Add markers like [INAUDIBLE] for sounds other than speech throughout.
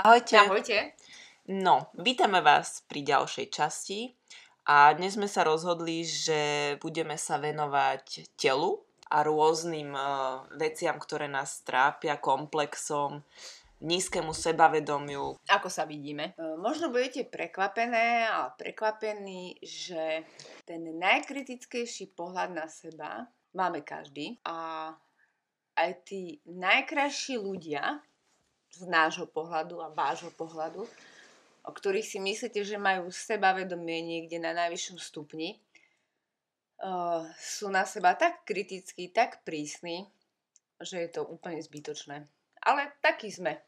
Ahojte. Ahojte. No, vítame vás pri ďalšej časti a dnes sme sa rozhodli, že budeme sa venovať telu a rôznym uh, veciam, ktoré nás trápia, komplexom, nízkemu sebavedomiu. Ako sa vidíme? E, Možno budete prekvapené a prekvapení, že ten najkritickejší pohľad na seba máme každý a aj tí najkrajší ľudia z nášho pohľadu a vášho pohľadu, o ktorých si myslíte, že majú sebavedomie niekde na najvyššom stupni, uh, sú na seba tak kritickí, tak prísni, že je to úplne zbytočné. Ale takí sme.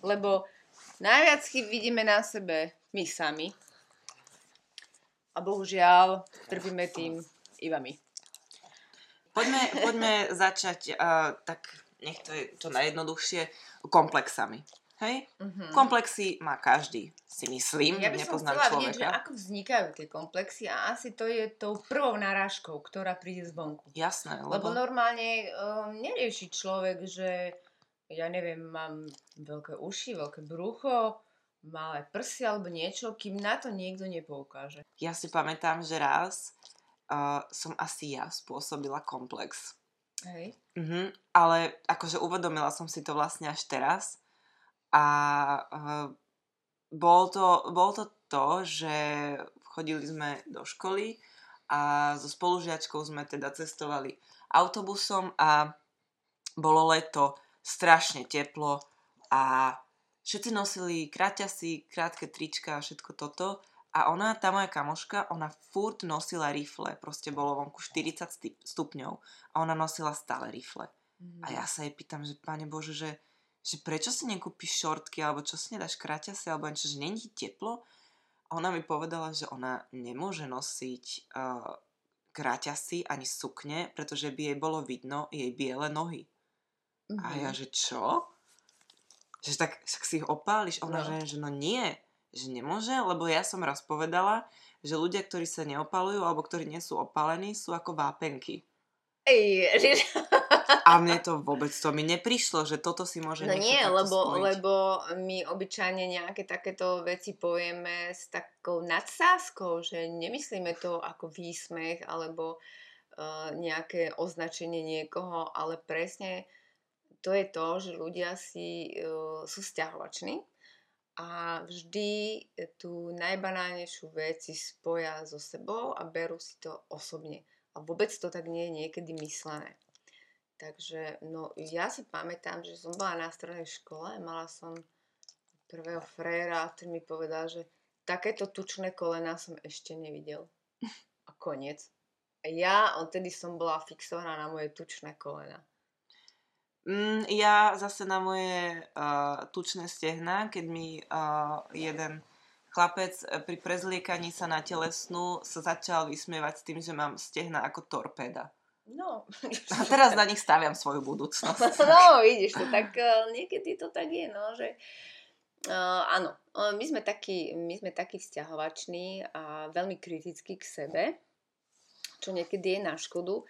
Lebo najviac chyb vidíme na sebe my sami. A bohužiaľ trpíme tým iba my. Poďme, poďme začať uh, tak, nech to je čo najjednoduchšie, komplexami. Hej? Mhm. Komplexy má každý, si myslím, Ja by som nepoznám chcela vidieť, že ako vznikajú tie komplexy a asi to je tou prvou narážkou, ktorá príde zvonku. Jasné, Lebo lebo... normálne um, nerieši človek, že ja neviem, mám veľké uši, veľké brucho, malé prsy alebo niečo, kým na to niekto nepoukáže. Ja si pamätám, že raz uh, som asi ja spôsobila komplex. Hej. Mhm, ale akože uvedomila som si to vlastne až teraz a uh, bol to, bol to to, že chodili sme do školy a so spolužiačkou sme teda cestovali autobusom a bolo leto, strašne teplo a všetci nosili kraťasy, krátke trička a všetko toto a ona, tá moja kamoška, ona furt nosila rifle, proste bolo vonku 40 sti- stupňov a ona nosila stále rifle. Mhm. A ja sa jej pýtam, že pane Bože, že, že prečo si nekúpiš šortky, alebo čo si nedáš kraťasy, alebo niečo, že není teplo? A ona mi povedala, že ona nemôže nosiť uh, kraťasy ani sukne, pretože by jej bolo vidno jej biele nohy. Mhm. A ja, že čo? Že tak, však si ich opáliš? Ona, No. že, že no nie, že nemôže, lebo ja som raz povedala, že ľudia, ktorí sa neopalujú, alebo ktorí nie sú opálení, sú ako vápenky. Ježiš. A mne to vôbec to mi neprišlo, že toto si môže No nie, lebo, spojiť. lebo my obyčajne nejaké takéto veci povieme s takou nadsázkou, že nemyslíme to ako výsmech alebo uh, nejaké označenie niekoho, ale presne to je to, že ľudia si uh, sú stiahovační a vždy tú najbanálnejšiu vec si spoja so sebou a berú si to osobne. A vôbec to tak nie je niekedy myslené. Takže, no, ja si pamätám, že som bola na strednej škole, mala som prvého fréra, ktorý mi povedal, že takéto tučné kolena som ešte nevidel. [LAUGHS] A koniec. A ja odtedy som bola fixovaná na moje tučné kolena. Mm, ja zase na moje uh, tučné stehna, keď mi uh, jeden chlapec eh, pri prezliekaní sa na telesnú sa začal vysmievať s tým, že mám stehna ako torpéda. No. [LAUGHS] A teraz na nich staviam svoju [LAUGHS] budúcnosť. no, vidíš to, tak uh, niekedy to tak je, no, že uh, áno, uh, my sme takí, my sme takí vzťahovační a veľmi kritickí k sebe, čo niekedy je na škodu.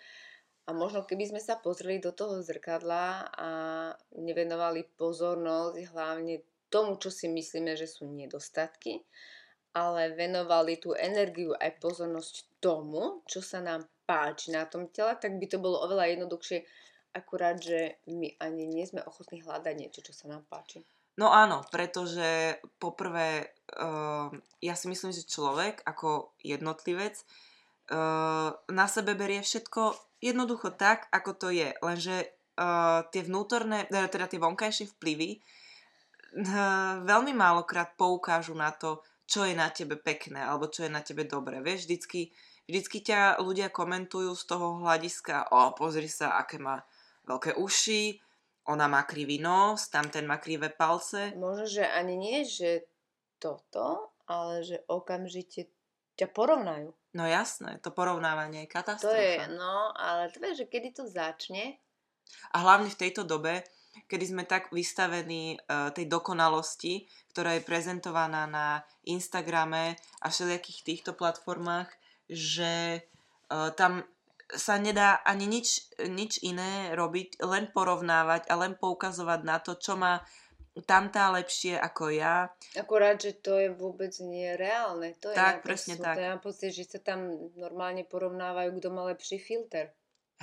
A možno keby sme sa pozreli do toho zrkadla a nevenovali pozornosť hlavne tomu, čo si myslíme, že sú nedostatky, ale venovali tú energiu aj pozornosť tomu, čo sa nám páči na tom tele, tak by to bolo oveľa jednoduchšie, akurát, že my ani nie sme ochotní hľadať niečo, čo sa nám páči. No áno, pretože poprvé, uh, ja si myslím, že človek ako jednotlivec uh, na sebe berie všetko jednoducho tak, ako to je. Lenže uh, tie vnútorné, eh, teda tie vonkajšie vplyvy uh, veľmi málokrát poukážu na to, čo je na tebe pekné alebo čo je na tebe dobré. Vieš, vždycky, vždycky ťa ľudia komentujú z toho hľadiska, o, pozri sa, aké má veľké uši, ona má krivý nos, tamten má krivé palce. Možno, že ani nie, že toto, ale že okamžite ťa porovnajú. No jasné, to porovnávanie je To katastrofa. je, no, ale to vieš, že kedy to začne, A hlavne v tejto dobe, kedy sme tak vystavení uh, tej dokonalosti, ktorá je prezentovaná na Instagrame a všelijakých týchto platformách, že uh, tam sa nedá ani nič, nič iné robiť, len porovnávať a len poukazovať na to, čo má tamtá lepšie ako ja. Akorát, že to je vôbec nereálne. To je tak, presne sú, tak. Ja mám pocit, že sa tam normálne porovnávajú, kto má lepší filter.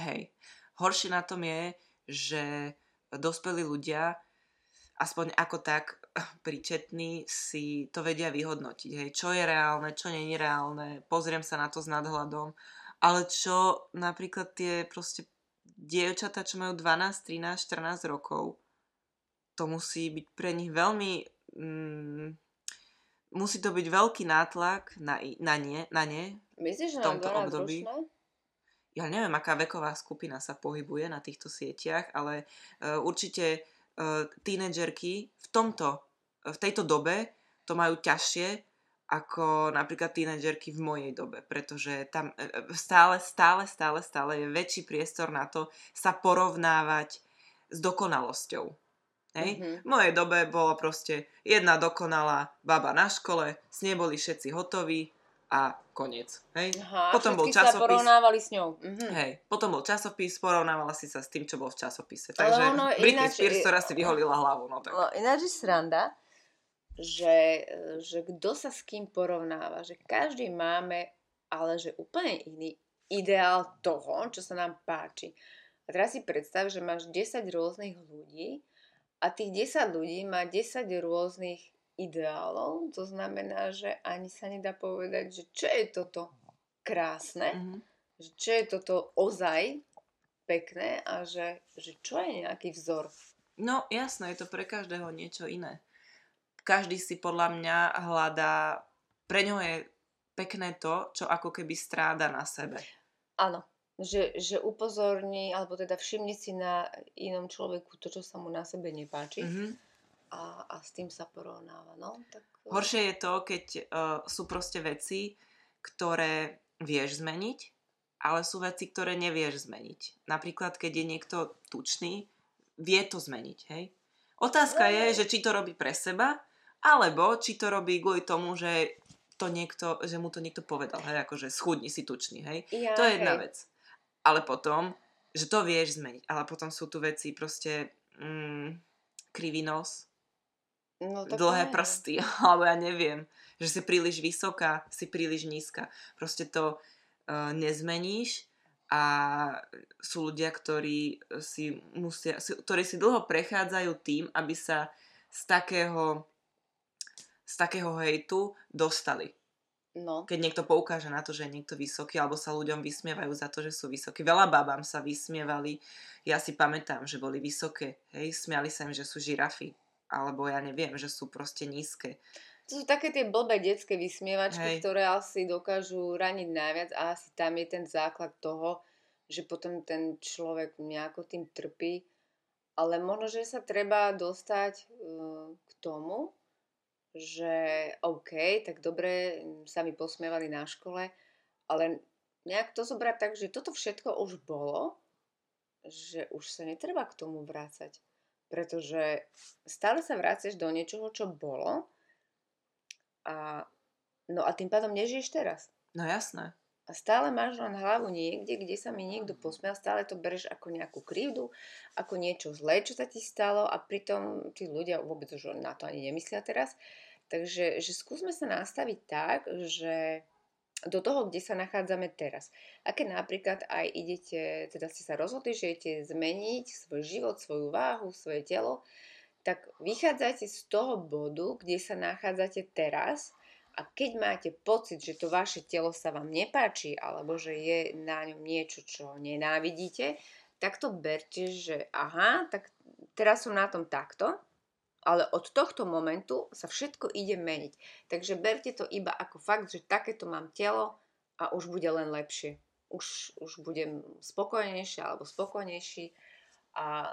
Hej. Horšie na tom je, že dospelí ľudia, aspoň ako tak [LAUGHS] príčetní, si to vedia vyhodnotiť. Hej. Čo je reálne, čo nie je reálne, pozriem sa na to s nadhľadom. Ale čo napríklad tie proste dievčatá, čo majú 12, 13, 14 rokov, to musí byť pre nich veľmi... Mm, musí to byť veľký nátlak na, na, nie, na ne Myslíš, že v tomto období. Ročné? Ja neviem, aká veková skupina sa pohybuje na týchto sieťach, ale uh, určite uh, tínedžerky v tomto, v tejto dobe to majú ťažšie ako napríklad tínedžerky v mojej dobe, pretože tam e, stále, stále, stále, stále je väčší priestor na to sa porovnávať s dokonalosťou. Hej? Mm-hmm. V mojej dobe bolo proste jedna dokonalá baba na škole, s nej boli všetci hotoví a koniec. Hej? Aha, potom bol časopis. sa porovnávali s ňou. Mm-hmm. Hej, potom bol časopis, porovnávala si sa s tým, čo bol v časopise. Takže ono, Britney ináč, Spears, ktorá si vyholila hlavu. No, tak. No, ináč je sranda, že, že kto sa s kým porovnáva, že každý máme ale že úplne iný ideál toho, čo sa nám páči. A teraz si predstav, že máš 10 rôznych ľudí a tých 10 ľudí má 10 rôznych ideálov, to znamená, že ani sa nedá povedať, že čo je toto krásne, mm-hmm. že čo je toto ozaj pekné a že, že čo je nejaký vzor. No jasné, je to pre každého niečo iné. Každý si podľa mňa hľadá, pre ňo je pekné to, čo ako keby stráda na sebe. Áno, že, že upozorní, alebo teda všimni si na inom človeku to, čo sa mu na sebe nepáči mm-hmm. a, a s tým sa porovnáva. No, tak... Horšie je to, keď uh, sú proste veci, ktoré vieš zmeniť, ale sú veci, ktoré nevieš zmeniť. Napríklad, keď je niekto tučný, vie to zmeniť, hej? Otázka no, je, že či to robí pre seba, alebo či to robí kvôli tomu, že to niekto, že mu to niekto povedal, hej, akože schudni si tučný, hej. Ja, to je jedna hej. vec ale potom, že to vieš zmeniť, ale potom sú tu veci proste mm, krivý nos, no, dlhé neviem. prsty, [LAUGHS] alebo ja neviem, že si príliš vysoká, si príliš nízka. Proste to uh, nezmeníš a sú ľudia, ktorí si musia, ktorí si dlho prechádzajú tým, aby sa z takého z takého hejtu dostali. No. Keď niekto poukáže na to, že je niekto vysoký, alebo sa ľuďom vysmievajú za to, že sú vysokí. Veľa babám sa vysmievali. Ja si pamätám, že boli vysoké. Hej, smiali sa im, že sú žirafy. Alebo ja neviem, že sú proste nízke. To sú také tie blbé detské vysmievačky, Hej. ktoré asi dokážu raniť najviac a asi tam je ten základ toho, že potom ten človek nejako tým trpí. Ale možno, že sa treba dostať uh, k tomu, že OK, tak dobre, sa mi posmievali na škole, ale nejak to zobrať tak, že toto všetko už bolo, že už sa netreba k tomu vrácať. Pretože stále sa vrácaš do niečoho, čo bolo a, no a tým pádom nežiješ teraz. No jasné. A stále máš len hlavu niekde, kde sa mi niekto posmial, stále to bereš ako nejakú krivdu, ako niečo zlé, čo sa ti stalo a pritom tí ľudia vôbec už na to ani nemyslia teraz. Takže že skúsme sa nastaviť tak, že do toho, kde sa nachádzame teraz. A keď napríklad aj idete, teda ste sa rozhodli, že idete zmeniť svoj život, svoju váhu, svoje telo, tak vychádzajte z toho bodu, kde sa nachádzate teraz a keď máte pocit, že to vaše telo sa vám nepáči alebo že je na ňom niečo, čo nenávidíte, tak to berte, že aha, tak teraz som na tom takto ale od tohto momentu sa všetko ide meniť. Takže berte to iba ako fakt, že takéto mám telo a už bude len lepšie. Už, už budem spokojnejšia alebo spokojnejší a e,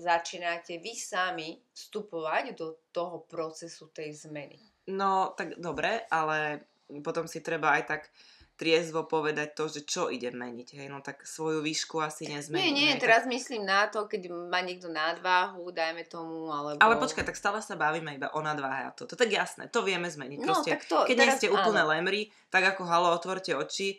začínate vy sami vstupovať do toho procesu tej zmeny. No, tak dobre, ale potom si treba aj tak triezvo povedať to, že čo ide meniť. Hej, no tak svoju výšku asi nezmení. Nie, nie, hej, teraz tak... myslím na to, keď má niekto nadváhu, dajme tomu, alebo... Ale počkaj, tak stále sa bavíme iba o nadváhe a to. To tak jasné, to vieme zmeniť. No, Proste, tak to, keď teraz, nie ste úplne áno. lemri, tak ako halo, otvorte oči,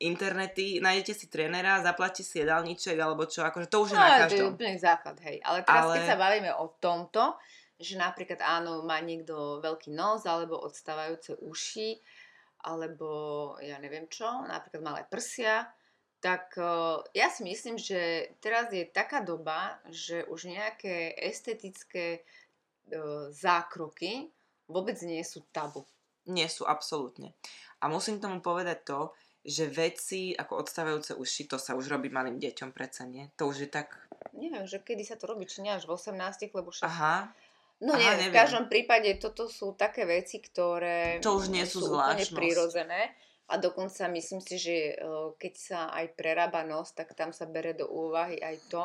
internety, nájdete si trénera, zaplatíte si jedálniček alebo čo, akože to už je no, na každom. to je úplne základ, hej. Ale teraz, ale... keď sa bavíme o tomto, že napríklad áno, má niekto veľký nos alebo odstávajúce uši, alebo ja neviem čo, napríklad malé prsia, tak ja si myslím, že teraz je taká doba, že už nejaké estetické zákroky vôbec nie sú tabu. Nie sú, absolútne. A musím tomu povedať to, že veci ako odstávajúce uši, to sa už robí malým deťom, predsa nie? To už je tak... Neviem, že kedy sa to robí, či nie až v 18, lebo však... Aha. No Aha, neviem, neviem, v každom prípade toto sú také veci, ktoré to už nie sú, sú úplne prirodzené. A dokonca myslím si, že keď sa aj prerába nos, tak tam sa bere do úvahy aj to,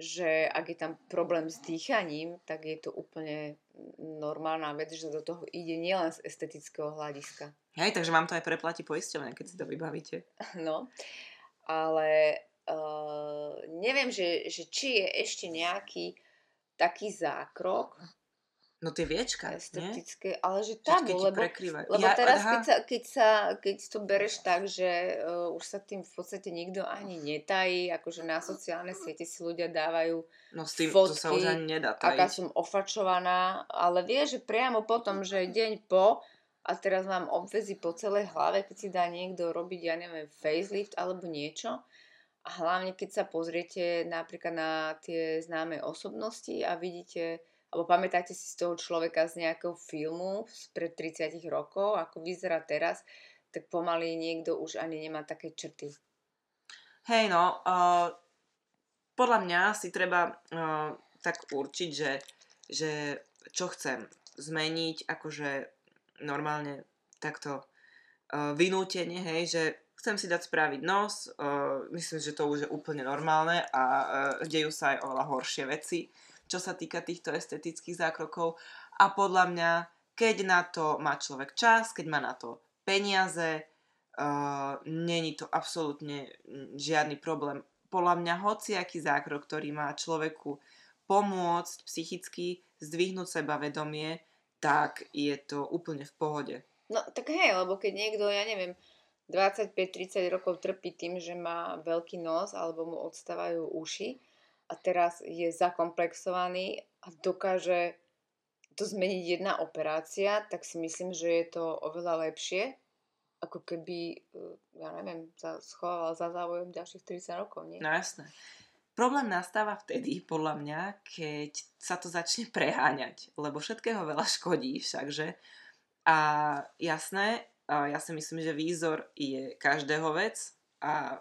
že ak je tam problém s dýchaním, tak je to úplne normálna vec, že do toho ide nielen z estetického hľadiska. Hej, takže vám to aj preplatí poisťovne, keď si to vybavíte. [LAUGHS] No, ale uh, neviem, že, že či je ešte nejaký taký zákrok, No tie viečka, Estetické, nie? ale že tam, lebo, lebo ja, teraz keď sa, keď sa, keď to bereš tak, že uh, už sa tým v podstate nikto ani netají, akože na sociálne siete si ľudia dávajú No s tým fotky, to sa už ani nedá tajiť. aká som ofačovaná, ale vie, že priamo potom, že deň po a teraz mám obvezy po celej hlave, keď si dá niekto robiť, ja neviem, facelift alebo niečo, a hlavne keď sa pozriete napríklad na tie známe osobnosti a vidíte alebo pamätáte si z toho človeka z nejakého filmu pred 30 rokov, ako vyzerá teraz, tak pomaly niekto už ani nemá také črty. Hej no, uh, podľa mňa si treba uh, tak určiť, že, že čo chcem zmeniť, akože normálne takto uh, vynútenie, hej, že chcem si dať spraviť nos, uh, myslím, že to už je úplne normálne a uh, dejú sa aj oveľa horšie veci čo sa týka týchto estetických zákrokov. A podľa mňa, keď na to má človek čas, keď má na to peniaze, uh, není to absolútne žiadny problém. Podľa mňa hociaký zákrok, ktorý má človeku pomôcť psychicky zdvihnúť seba vedomie, tak je to úplne v pohode. No tak hej, lebo keď niekto, ja neviem, 25-30 rokov trpí tým, že má veľký nos alebo mu odstávajú uši, a teraz je zakomplexovaný a dokáže to zmeniť jedna operácia, tak si myslím, že je to oveľa lepšie, ako keby, eh, ja neviem, sa schoval za závojom ďalších 30 rokov, nie? No jasné. Problém nastáva vtedy, podľa mňa, keď sa to začne preháňať, lebo všetkého veľa škodí všakže. A jasné, ja si myslím, že výzor je každého vec a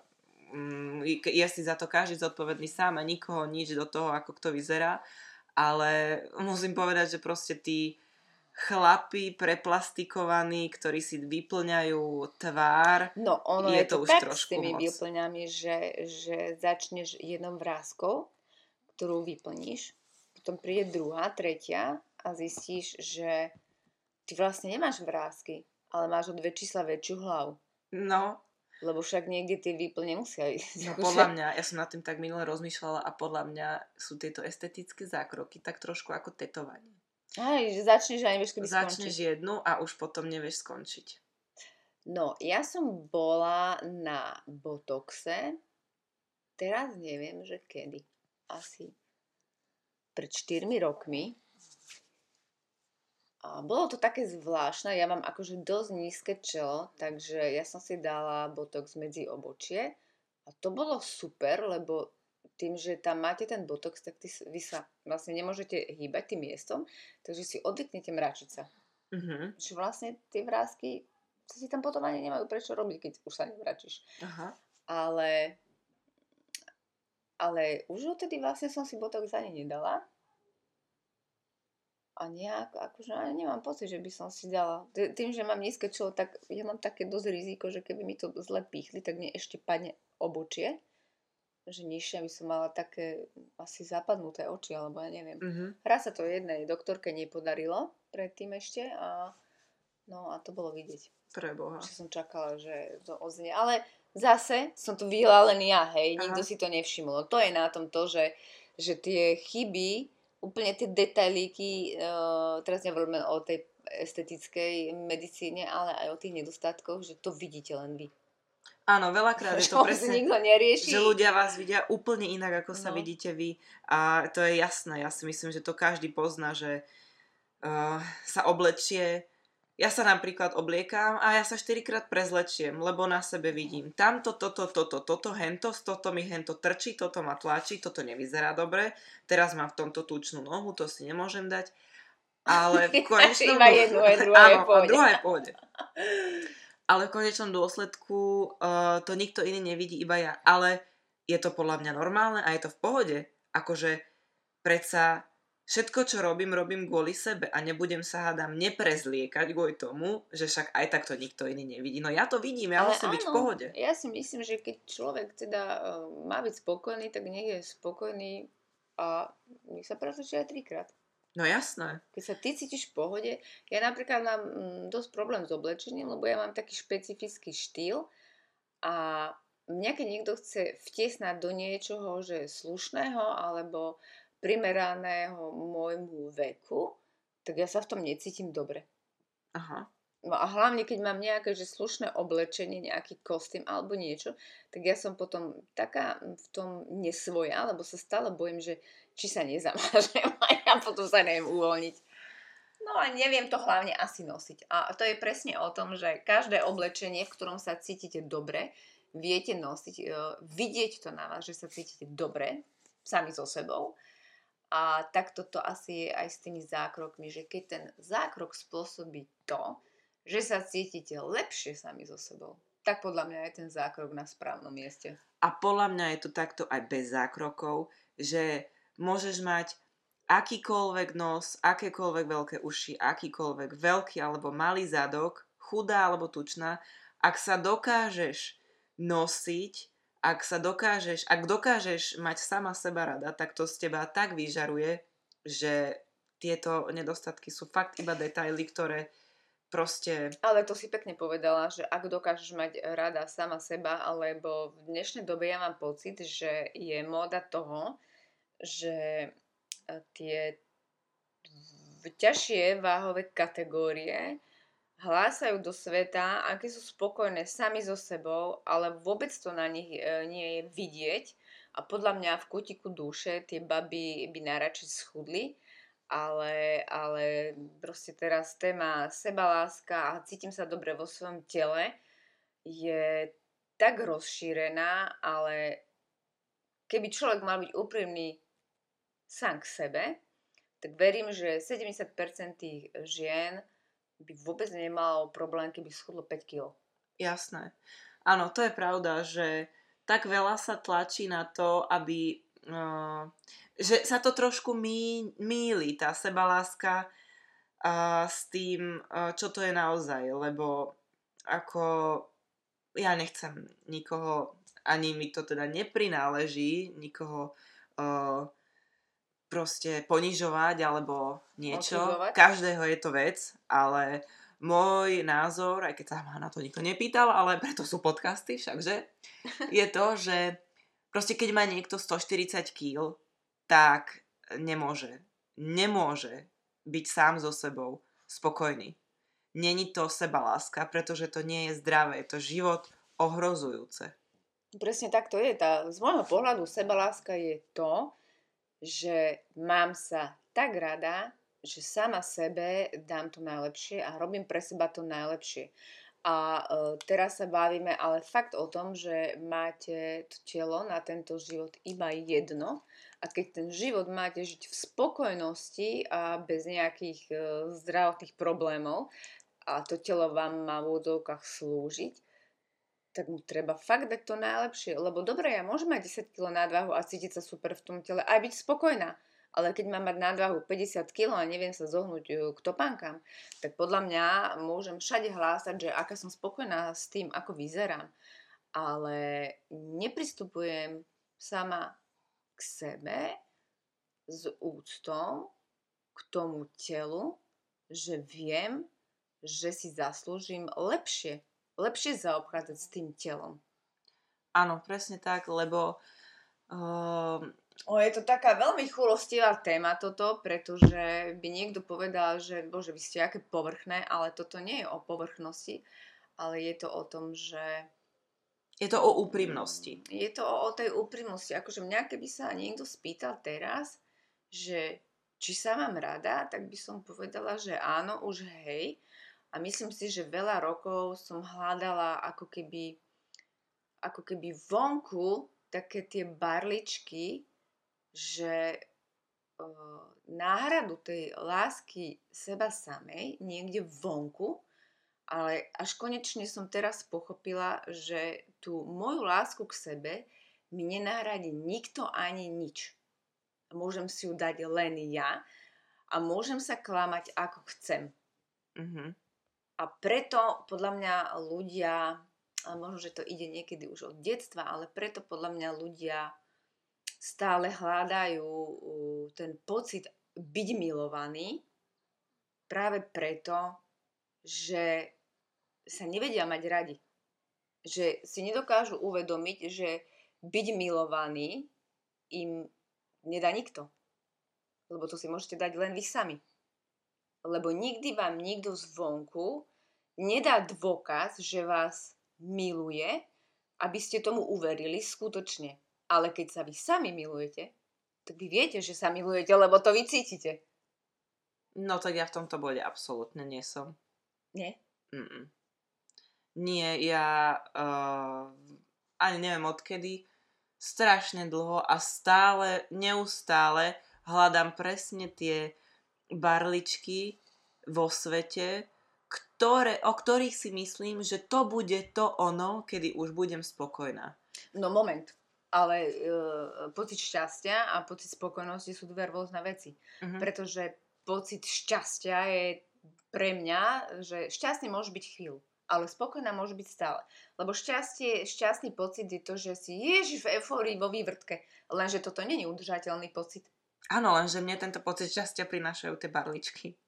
Mm, je si za to každý zodpovedný sám a nikoho nič do toho, ako kto vyzerá, ale musím povedať, že proste tí chlapi preplastikovaní, ktorí si vyplňajú tvár, no, ono je, je to, to už tak trošku s tými moc. vyplňami, že, že začneš jednou vrázkou, ktorú vyplníš, potom príde druhá, tretia a zistíš, že ty vlastne nemáš vrázky, ale máš o dve čísla väčšiu hlavu. No, lebo však niekde tie výplne musia ísť. No podľa mňa, ja som nad tým tak minule rozmýšľala a podľa mňa sú tieto estetické zákroky tak trošku ako tetovanie. Aj, že začneš a nevieš, kedy Začneš skončiť. jednu a už potom nevieš skončiť. No, ja som bola na Botoxe, teraz neviem, že kedy. Asi pred 4 rokmi. A bolo to také zvláštne, ja mám akože dosť nízke čelo, takže ja som si dala botox medzi obočie a to bolo super, lebo tým, že tam máte ten botox, tak ty, vy sa vlastne nemôžete hýbať tým miestom, takže si oddychnete mračiť sa. Mm-hmm. Že vlastne tie vrázky sa si tam potom ani nemajú prečo robiť, keď už sa nevračíš. Aha. Ale, ale už odtedy vlastne som si botox ani nedala a nejak, akože ja nemám pocit, že by som si dala. Tým, že mám nízke čelo, tak ja mám také dosť riziko, že keby mi to zle pýchli, tak mne ešte padne obočie. Že nižšie by som mala také asi zapadnuté oči, alebo ja neviem. Mm-hmm. Raz sa to jednej doktorke nepodarilo predtým ešte a no a to bolo vidieť. Preboha. Že som čakala, že to oznie. Ale zase som to vyhla len ja, hej. Nikto Aha. si to nevšimol. To je na tom to, že, že tie chyby úplne tie detailíky, uh, teraz nehovoríme o tej estetickej medicíne, ale aj o tých nedostatkoch, že to vidíte len vy. Áno, veľakrát je [LAUGHS] to presne, nikto nerieši. že ľudia vás vidia úplne inak, ako sa No. vidíte vy. A to je jasné, ja si myslím, že to každý pozná, že uh, sa oblečie. Ja sa napríklad obliekam a ja sa štyrikrát prezlečiem, lebo na sebe vidím tamto, toto, toto, toto, hento, toto mi hento trčí, toto ma tlačí, toto nevyzerá dobre, teraz mám v tomto tučnú nohu, to si nemôžem dať. Ale v [LAUGHS] konečnom... Iba jednu, aj druhá je [LAUGHS] Áno, a pohode. druhá je pohode. [LAUGHS] Ale v konečnom dôsledku uh, to nikto iný nevidí, iba ja. Ale je to podľa mňa normálne a je to v pohode. Akože predsa všetko, čo robím, robím kvôli sebe a nebudem sa hádam neprezliekať kvôli tomu, že však aj tak to nikto iný nevidí. No ja to vidím, ja Ale musím byť v pohode. Ja si myslím, že keď človek teda uh, má byť spokojný, tak nech je spokojný a nech sa prezlečie aj trikrát. No jasné. Keď sa ty cítiš v pohode, ja napríklad mám mm, dosť problém s oblečením, lebo ja mám taký špecifický štýl a mňa keď niekto chce vtiesnať do niečoho, že slušného alebo primeraného môjmu veku, tak ja sa v tom necítim dobre. Aha. No a hlavne, keď mám nejaké že slušné oblečenie, nejaký kostým alebo niečo, tak ja som potom taká v tom nesvoja, lebo sa stále bojím, že či sa nezamážem [LAUGHS] a ja potom sa neviem uvoľniť. No a neviem to hlavne asi nosiť. A to je presne o tom, že každé oblečenie, v ktorom sa cítite dobre, viete nosiť, e, vidieť to na vás, že sa cítite dobre, sami so sebou. A takto to asi je aj s tými zákrokmi, že keď ten zákrok spôsobí to, že sa cítite lepšie sami so sebou, tak podľa mňa je ten zákrok na správnom mieste. A podľa mňa je to takto aj bez zákrokov, že môžeš mať akýkoľvek nos, akékoľvek veľké uši, akýkoľvek veľký alebo malý zadok, chudá alebo tučná, ak sa dokážeš nosiť, ak sa dokážeš, ak dokážeš mať sama seba rada, tak to z teba tak vyžaruje, že tieto nedostatky sú fakt iba detaily, ktoré proste... Ale to si pekne povedala, že ak dokážeš mať rada sama seba, alebo v dnešnej dobe ja mám pocit, že je móda toho, že e, tie ťažšie váhové kategórie hlásajú do sveta, aké sú spokojné sami so sebou, ale vôbec to na nich e, nie je vidieť. A podľa mňa v kutiku duše tie baby by najradšej schudli, ale, ale proste teraz téma sebaláska a cítim sa dobre vo svojom tele je tak rozšírená, ale keby človek mal byť úprimný sám k sebe, tak verím, že 70% tých žien by vôbec nemalo problém, keby schudlo 5 kg. Jasné. Áno, to je pravda, že tak veľa sa tlačí na to, aby... Uh, že sa to trošku mí, míli, tá sebaláska uh, s tým, uh, čo to je naozaj, lebo ako ja nechcem nikoho, ani mi to teda neprináleží, nikoho uh, proste ponižovať alebo niečo. Odsudovať. Každého je to vec, ale môj názor, aj keď sa ma na to nikto nepýtal, ale preto sú podcasty všakže, [LAUGHS] je to, že proste keď má niekto 140 kg, tak nemôže, nemôže byť sám so sebou spokojný. Není to sebaláska, pretože to nie je zdravé, je to život ohrozujúce. Presne tak to je. Tá, z môjho pohľadu sebaláska je to, že mám sa tak rada, že sama sebe dám to najlepšie a robím pre seba to najlepšie. A e, teraz sa bavíme ale fakt o tom, že máte to telo na tento život iba jedno a keď ten život máte žiť v spokojnosti a bez nejakých e, zdravotných problémov a to telo vám má v úvodzovkách slúžiť, tak mu treba fakt dať to najlepšie. Lebo dobre, ja môžem mať 10 kg nadvahu a cítiť sa super v tom tele a byť spokojná. Ale keď mám mať nadvahu 50 kg a neviem sa zohnúť e, k topánkam, tak podľa mňa môžem všade hlásať, že aká som spokojná s tým, ako vyzerám. Ale nepristupujem sama k sebe s úctou k tomu telu, že viem, že si zaslúžim lepšie lepšie zaobchádzať s tým telom. Áno, presne tak, lebo uh, O, je to taká veľmi chulostivá téma toto, pretože by niekto povedal, že bože, vy ste aké povrchné, ale toto nie je o povrchnosti, ale je to o tom, že Je to o úprimnosti. Je to o, o tej úprimnosti. Akože mňa, keby sa niekto spýtal teraz, že či sa mám rada, tak by som povedala, že áno, už hej. A myslím si, že veľa rokov som hľadala ako keby, ako keby vonku také tie barličky, že uh, náhradu tej lásky seba samej niekde vonku, ale až konečne som teraz pochopila, že tú moju lásku k sebe mi nenahradí nikto ani nič. Môžem si ju dať len ja a môžem sa klamať ako chcem. Mm-hmm. A preto podľa mňa ľudia, a možno, že to ide niekedy už od detstva, ale preto podľa mňa ľudia stále hľadajú ten pocit byť milovaný práve preto, že sa nevedia mať radi. Že si nedokážu uvedomiť, že byť milovaný im nedá nikto. Lebo to si môžete dať len vy sami. Lebo nikdy vám nikto zvonku nedá dôkaz, že vás miluje, aby ste tomu uverili skutočne. Ale keď sa vy sami milujete, tak vy viete, že sa milujete, lebo to vy cítite. No tak ja v tomto bode absolútne nie som. Nie? Mm-mm. Nie, ja uh, ani neviem odkedy, strašne dlho a stále, neustále hľadám presne tie barličky vo svete, ktoré, o ktorých si myslím, že to bude to ono, kedy už budem spokojná. No moment, ale e, pocit šťastia a pocit spokojnosti sú dve rôzne veci. Uh-huh. Pretože pocit šťastia je pre mňa, že šťastný môže byť chvíľu, ale spokojná môže byť stále. Lebo šťastie, šťastný pocit je to, že si ježiš v eufórii vo vývrtke, lenže toto není udržateľný pocit. Áno, lenže mne tento pocit šťastia prinášajú tie barličky.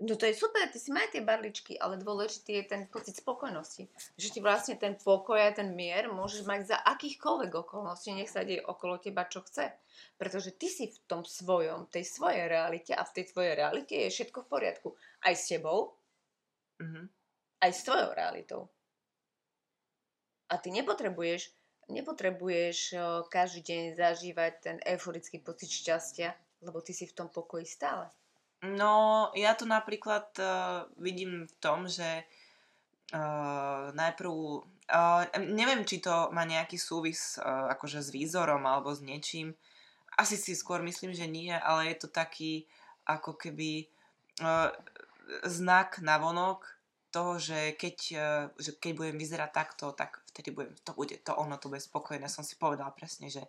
No to je super, ty si maj tie barličky, ale dôležitý je ten pocit spokojnosti. Že ti vlastne ten pokoj a ten mier môžeš mať za akýchkoľvek okolností, nech sa deje okolo teba, čo chce. Pretože ty si v tom svojom, tej svojej realite a v tej tvojej realite je všetko v poriadku. Aj s tebou, mm-hmm. aj s tvojou realitou. A ty nepotrebuješ, nepotrebuješ každý deň zažívať ten euforický pocit šťastia, lebo ty si v tom pokoji stále. No, ja to napríklad uh, vidím v tom, že uh, najprv, uh, neviem, či to má nejaký súvis uh, akože s výzorom alebo s niečím, asi si skôr myslím, že nie, ale je to taký ako keby uh, znak na vonok toho, že keď, uh, že keď budem vyzerať takto, tak vtedy budem, to bude to ono, to bude spokojné. Som si povedala presne, že,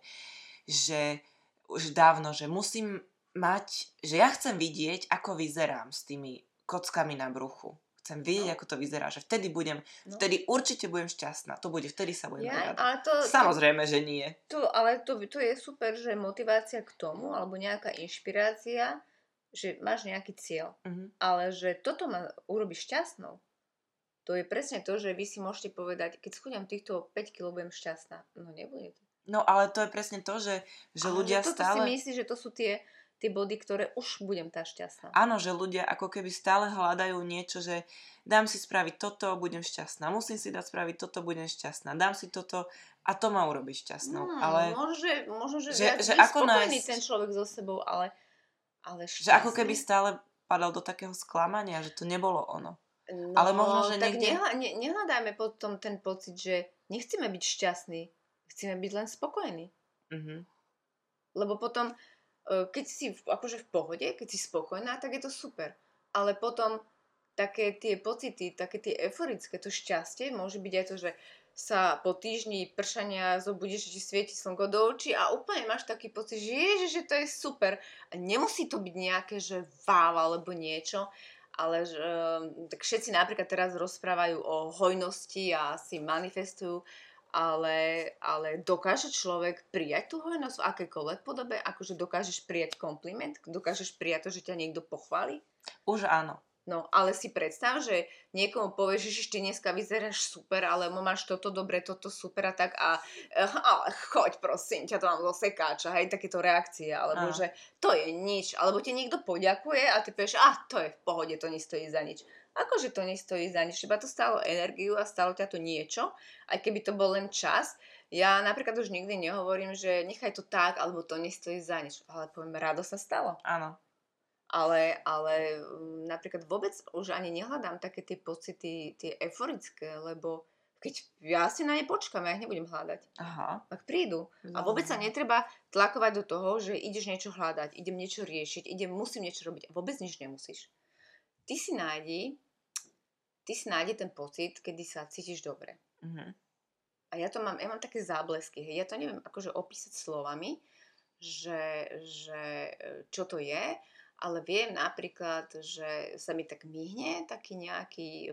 že už dávno, že musím mať, že ja chcem vidieť, ako vyzerám s tými kockami na bruchu. Chcem vidieť, no. ako to vyzerá, že vtedy budem, no. vtedy určite budem šťastná. To bude, vtedy sa budem ja, ale to, Samozrejme, že nie. To, ale to, to je super, že motivácia k tomu, alebo nejaká inšpirácia, že máš nejaký cieľ. Uh-huh. Ale že toto ma urobí šťastnou. To je presne to, že vy si môžete povedať, keď schudám týchto 5 kg, budem šťastná. No nebude to. No ale to je presne to, že, že ale ľudia že stále... si myslíš, že to sú tie tie body, ktoré už budem tá šťastná. Áno, že ľudia ako keby stále hľadajú niečo, že dám si spraviť toto, budem šťastná. Musím si dať spraviť toto, budem šťastná. Dám si toto a to ma urobí šťastnou. Hmm, ale... Možno, že, možno, že, že, že ako nájsť... ten človek so sebou, ale, ale šťastný. Že ako keby stále padal do takého sklamania, že to nebolo ono. No, ale možno, že tak niekde... nehľa, ne, nehľadajme potom ten pocit, že nechceme byť šťastní, chceme byť len spokojní. Mm-hmm. Lebo potom keď si akože v pohode, keď si spokojná, tak je to super. Ale potom také tie pocity, také tie euforické, to šťastie môže byť aj to, že sa po týždni pršania zobudíš, že svieti slnko do očí a úplne máš taký pocit, že ježiš, že to je super. A nemusí to byť nejaké, že váv alebo niečo, ale že, tak všetci napríklad teraz rozprávajú o hojnosti a si manifestujú ale, ale dokáže človek prijať tú hojnosť v akékoľvek podobe? Akože dokážeš prijať kompliment? Dokážeš prijať to, že ťa niekto pochváli? Už áno. No, ale si predstav, že niekomu povieš, že ty dneska vyzeráš super, ale máš toto dobre, toto super a tak a ale choď prosím, ťa to mám zo sekáča, hej, takéto reakcie, alebo a. že to je nič, alebo ti niekto poďakuje a ty povieš, a to je v pohode, to nestojí za nič. Akože to nestojí za nič, iba to stalo energiu a stalo ťa to niečo, aj keby to bol len čas. Ja napríklad už nikdy nehovorím, že nechaj to tak, alebo to nestojí za nič, ale poviem, rado sa stalo. Áno. Ale, ale mm, napríklad vôbec už ani nehľadám také tie pocity, tie euforické, lebo keď ja si na ne počkám, ja ich nebudem hľadať. Aha. Ak prídu. A vôbec sa netreba tlakovať do toho, že ideš niečo hľadať, idem niečo riešiť, idem, musím niečo robiť. A vôbec nič nemusíš. Ty si nájdi, ty si nájdi ten pocit, kedy sa cítiš dobre. Mhm. A ja to mám, ja mám také záblesky. Hej. Ja to neviem akože opísať slovami, že, že e, čo to je, ale viem napríklad, že sa mi tak myhne taký nejaký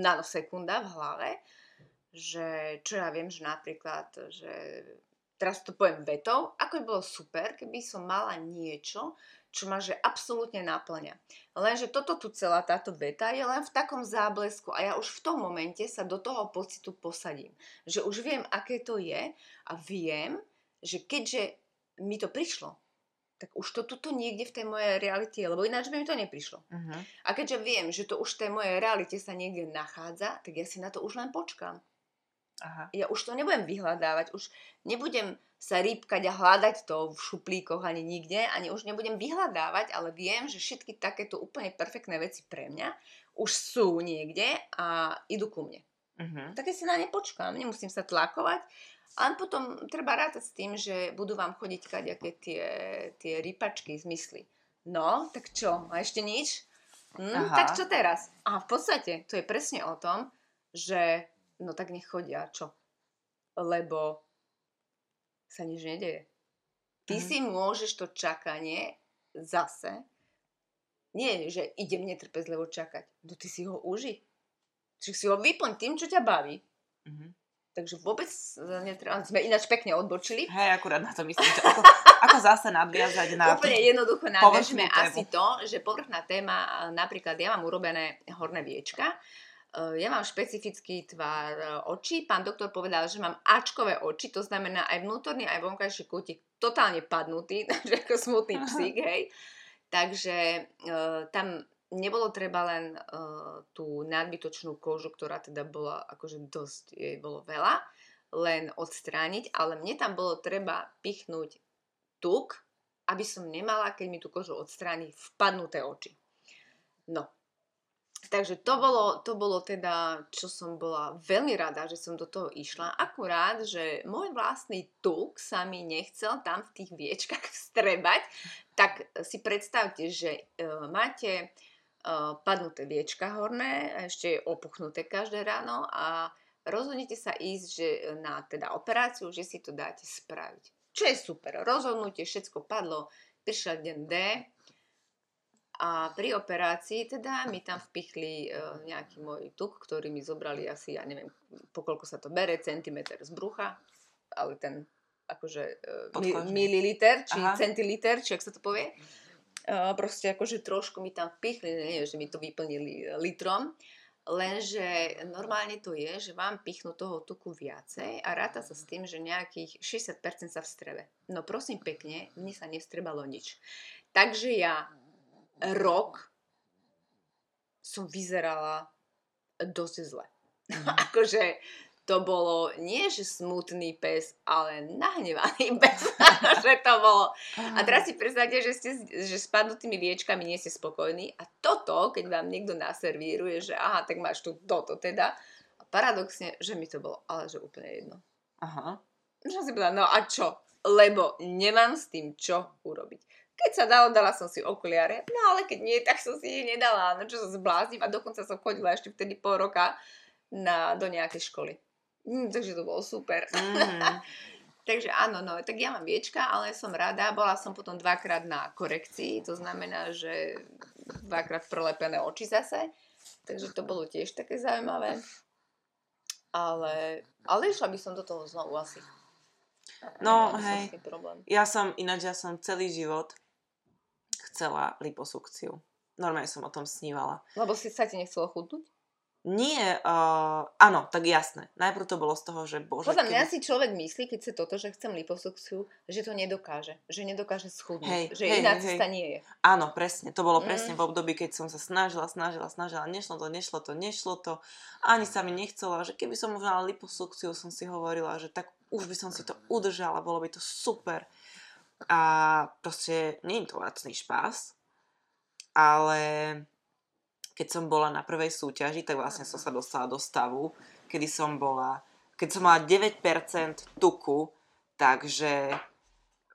nanosekunda v hlave, že čo ja viem, že napríklad, že teraz to poviem vetou, ako by bolo super, keby som mala niečo, čo ma že absolútne naplňa. Lenže toto tu celá táto veta je len v takom záblesku a ja už v tom momente sa do toho pocitu posadím. Že už viem, aké to je a viem, že keďže mi to prišlo, tak už to tuto niekde v tej mojej realite je, lebo ináč by mi to neprišlo. Uh-huh. A keďže viem, že to už v tej mojej realite sa niekde nachádza, tak ja si na to už len počkám. Aha. Ja už to nebudem vyhľadávať, už nebudem sa rýpkať a hľadať to v šuplíkoch ani nikde, ani už nebudem vyhľadávať, ale viem, že všetky takéto úplne perfektné veci pre mňa už sú niekde a idú ku mne. Uh-huh. Tak ja si na ne počkám, nemusím sa tlakovať, ale potom treba rátať s tým, že budú vám chodiť kaďaké tie, tie rypačky z mysli. No, tak čo? A ešte nič? Hm, tak čo teraz? A v podstate to je presne o tom, že no tak nech chodia, čo? Lebo sa nič nedeje. Ty Mhm. si môžeš to čakanie zase, nie, že idem netrpezlivo čakať, no ty si ho uži. Čiže si ho vyplň tým, čo ťa baví. Uh-huh. Takže vôbec netreba, sme ináč pekne odbočili. Hej, akurát na to myslím, ako, [LAUGHS] ako zase nadviazať na... Úplne jednoducho nadviažme tému. asi to, že povrchná téma, napríklad ja mám urobené horné viečka, ja mám špecifický tvar e, očí, pán doktor povedal, že mám Ačkové oči, to znamená aj vnútorný, aj vonkajší kútik totálne padnutý, [LAUGHS] takže ako smutný psík, hej. Takže e, tam nebolo treba len e, tú nadbytočnú kožu, ktorá teda bola akože dosť, jej bolo veľa, len odstrániť, ale mne tam bolo treba pichnúť tuk, aby som nemala, keď mi tú kožu odstráni, vpadnuté oči. No. Takže to bolo, to bolo teda, čo som bola veľmi rada, že som do toho išla. Akurát, že môj vlastný tuk sa mi nechcel tam v tých viečkach [LAUGHS] vstrebať, tak si predstavte, že e, máte e, padnuté viečka horné, ešte je opuchnuté každé ráno a rozhodnete sa ísť že na teda operáciu, že si to dáte spraviť. Čo je super. Rozhodnutie, všetko padlo, prišiel deň D a pri operácii teda mi tam vpichli e, nejaký môj tuk, ktorý mi zobrali asi, ja neviem, pokoľko sa to bere, centimetr z brucha, ale ten akože e, Podkožný. mililiter, či Aha. centiliter, či ak sa to povie. E, proste akože trošku mi tam vpichli, nie, že mi to vyplnili litrom, lenže normálne to je, že vám pichnú toho tuku viacej a ráta sa s tým, že nejakých 60% sa vstrebe. No prosím pekne, mne sa nevstrebalo nič. Takže ja rok som vyzerala dosť zle. Mhm. [LAUGHS] akože to bolo nie, že smutný pes, ale nahnevaný [LAUGHS] pes. [LAUGHS] že to bolo. A teraz si predstavte, že, ste, že s padnutými viečkami nie ste spokojní. A toto, keď vám niekto naservíruje, že aha, tak máš tu toto teda. A paradoxne, že mi to bolo, ale že úplne jedno. Aha. Že si povedala, no a čo? Lebo nemám s tým čo urobiť. Keď sa dalo, dala som si okuliare, no ale keď nie, tak som si ich nedala. No čo sa zblázním a dokonca som chodila ešte vtedy pol roka na, do nejakej školy. Mm, takže to bolo super. Mhm. [LAUGHS] Takže áno, no, tak ja mám viečka, ale som rada. Bola som potom dvakrát na korekcii, to znamená, že dvakrát prelepené oči zase. Takže to bolo tiež také zaujímavé. Ale, ale išla by som do toho znovu asi. No, som hej. problém. Ja som, ináč ja som celý život chcela liposukciu. Normálne som o tom snívala. Lebo si sa ti nechcelo chudnúť? Nie, uh, áno, tak jasné. Najprv to bolo z toho, že bože... Podľa mňa si človek myslí, keď chce toto, že chcem liposukciu, že to nedokáže. Že nedokáže schudnúť. Hej, že hej, iná hej, cesta hej. nie je. Áno, presne. To bolo Mm. presne v období, keď som sa snažila, snažila, snažila. Nešlo to, nešlo to, nešlo to. Ani sa mi nechcelo. Že keby som už mala liposukciu, som si hovorila, že tak už by som si to udržala, bolo by to super. A proste nie je to lacný špás, ale keď som bola na prvej súťaži, tak vlastne som sa dostala do stavu, kedy som bola, keď som mala 9% tuku, takže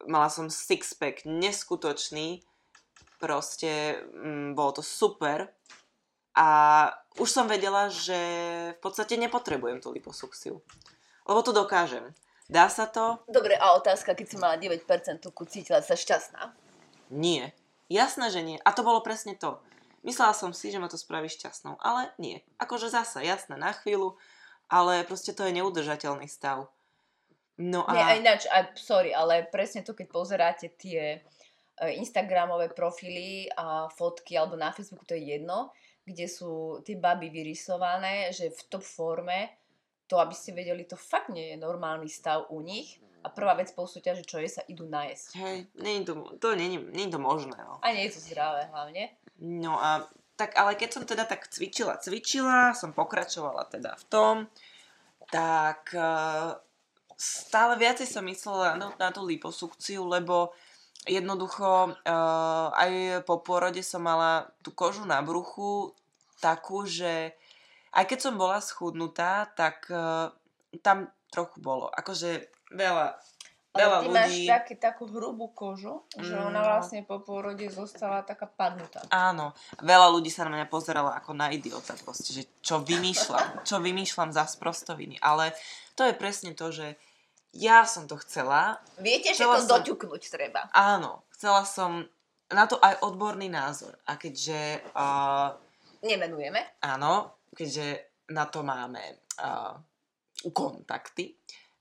mala som sixpack neskutočný, proste mm, bolo to super a už som vedela, že v podstate nepotrebujem tú liposukciu, lebo to dokážem. Dá sa to? Dobre, a otázka, keď si mala 9% tuku, cítila sa šťastná? Nie. Jasné, že nie. A to bolo presne to. Myslela som si, že ma to spraví šťastnou, ale nie. Akože zasa, jasné, na chvíľu, ale proste to je neudržateľný stav. No a... Nie, a ináč, aj, sorry, ale presne to, keď pozeráte tie e, Instagramové profily a fotky, alebo na Facebooku, to je jedno, kde sú tie baby vyrysované, že v top forme, to, aby ste vedeli, to fakt nie je normálny stav u nich. A prvá vec po súťaži, čo je, sa idú najesť. Hej, nie je to, to nie, nie je to možné. No. A nie je to zdravé hlavne. no a tak, ale keď som teda tak cvičila, cvičila, som pokračovala teda v tom, tak uh, stále viacej som myslela na, na tú liposukciu, lebo jednoducho uh, aj po pôrode som mala tú kožu na bruchu takú, že aj keď som bola schudnutá, tak uh, tam trochu bolo. Akože veľa, Ale veľa ty máš ľudí... taký, takú hrubú kožu, že Mm, ona vlastne po pôrode zostala taká padnutá. Áno, veľa ľudí sa na mňa pozeralo ako na idiota proste, že čo vymýšľam, čo vymýšľam za sprostoviny, ale to je presne to, že ja som to chcela, Viete, že Chcela to som- doťuknúť treba. áno, chcela som na to aj odborný názor a keďže, uh, Nemenujeme. áno, keďže na to máme uh, kontakty,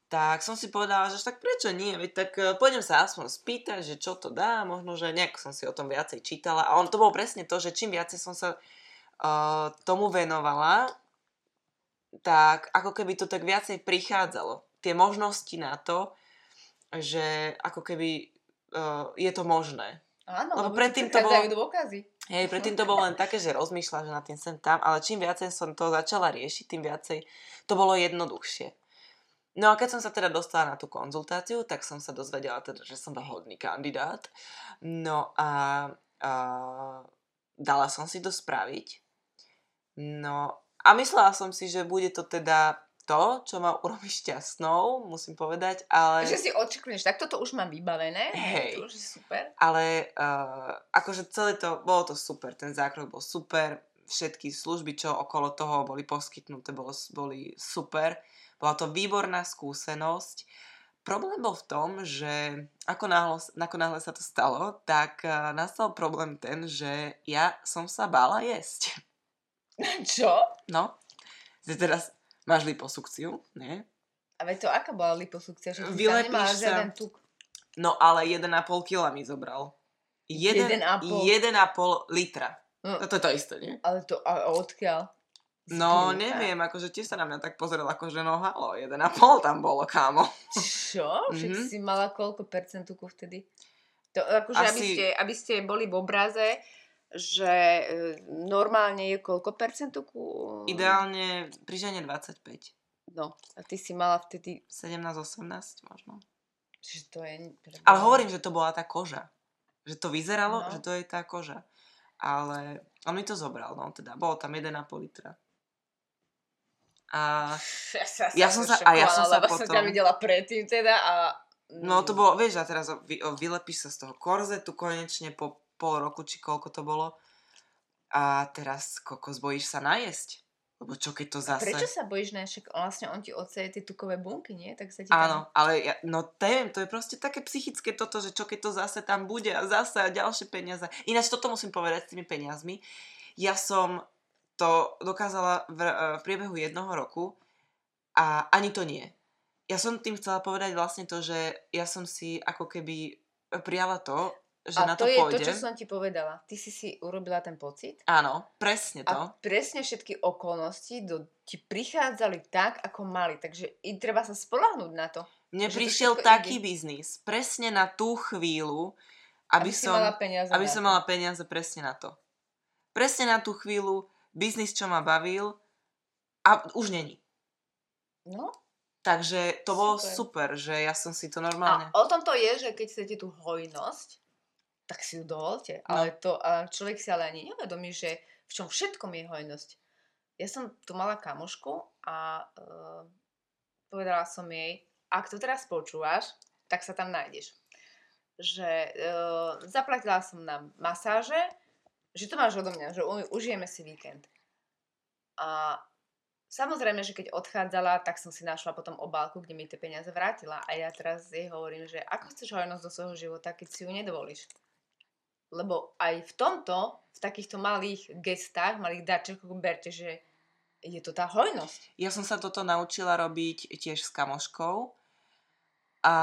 tak som si povedala, že tak prečo nie, veď tak uh, pôjdem sa aspoň spýtať, že čo to dá, možno, že nejak som si o tom viacej čítala a on to bolo presne to, že čím viacej som sa uh, tomu venovala, tak ako keby to tak viacej prichádzalo. Tie možnosti na to, že ako keby uh, je to možné. Áno, Lebo lebo predtým to bolo- dôkazy. Hej, predtým to bolo len také, že rozmýšľa, že na tým sem tam, ale čím viacej som to začala riešiť, tým viacej to bolo jednoduchšie. No a keď som sa teda dostala na tú konzultáciu, tak som sa dozvedela teda, že som vhodný kandidát. No a, a dala som si to spraviť. No a myslela som si, že bude to teda to, čo ma [LAUGHS] urobí šťastnou, musím povedať, ale... Že si očakuješ, tak toto už mám vybavené. Hej. To už je super. ale uh, akože celé to, bolo to super, ten zákrok bol super, všetky služby, čo okolo toho boli poskytnuté, bolo, boli super. Bola to výborná skúsenosť. Problém bol v tom, že ako náhle, ako náhle sa to stalo, tak uh, nastal problém ten, že ja som sa bála jesť. [LAUGHS] Čo? No, teraz máš liposukciu, nie? A veď to aká bola liposukcia? Že Vylepíš sa. žiaden tuk. No ale 1,5 kg mi zobral. 1,5 1,5. litra. No to je to isté, nie? Ale to, a odkiaľ? No, neviem, akože tiež sa na mňa tak pozrel, akože no halo, 1,5 tam bolo, kámo. Čo? Však Mhm. si mala koľko percent tuku vtedy? To, akože, aby, Asi- ste, aby ste boli v obraze, že e, normálne je koľko percent tuku? Ideálne pri žene 25. No, a ty si mala vtedy, 17-18 možno. že to je... Ale hovorím, že to bola tá koža. Že to vyzeralo, No. že to je tá koža. Ale on mi to zobral, no teda. Bolo tam 1,5 litra. A Ja, sa, Ja som sa- a ja som sa lebo som ťa potom- videla predtým teda a... no to bolo, vieš, a teraz vy, vylepíš sa z toho korzetu konečne po pol roku, či koľko to bolo. A teraz, kokos, bojíš sa najesť? Lebo čo keď to zase... Prečo sa bojíš, ne? Však vlastne on ti odseje tie tukové bunky, nie? Tak sa ti Áno, ale ja, no neviem, to je proste také psychické toto, že čo keď to zase tam bude a zase a ďalšie peniaze. Ináč toto musím povedať s tými peniazmi. Ja som to dokázala v, e, v priebehu jednoho roku a ani to nie. Ja som tým chcela povedať vlastne to, že ja som si ako keby prijala to, že a na to, to, je pôjdem. to, čo som ti povedala. Ty si si urobila ten pocit Áno, presne to. a presne všetky okolnosti do, ti prichádzali tak, ako mali. Takže i treba sa spolahnúť na to. Mne to prišiel všetko taký ide. biznis, presne na tú chvíľu, aby, Aby som, mala peniaze aby som to. mala peniaze presne na to. Presne na tú chvíľu, biznis, čo ma bavil a už není. No, Takže to bolo Super. super, že ja som si to a normálne... o tom to je, že keď chcete tú hojnosť, tak si ju dovolte. No. Ale to a človek si ale ani nevedomí, že v čom všetkom je hojnosť. Ja som tu mala kamošku a uh, povedala som jej, ak to teraz počúvaš, tak sa tam nájdeš. Že uh, zaplatila som na masáže, že to máš odo mňa, že užijeme si víkend. A samozrejme, že keď odchádzala, tak som si našla potom obálku, kde mi tie peniaze vrátila. A ja teraz jej hovorím, že ako chceš hojnosť do svojho života, keď si ju nedovolíš. Lebo aj v tomto, v takýchto malých gestách, malých darčekoch berte, že je to tá hojnosť. Ja som sa toto naučila robiť tiež s kamoškou a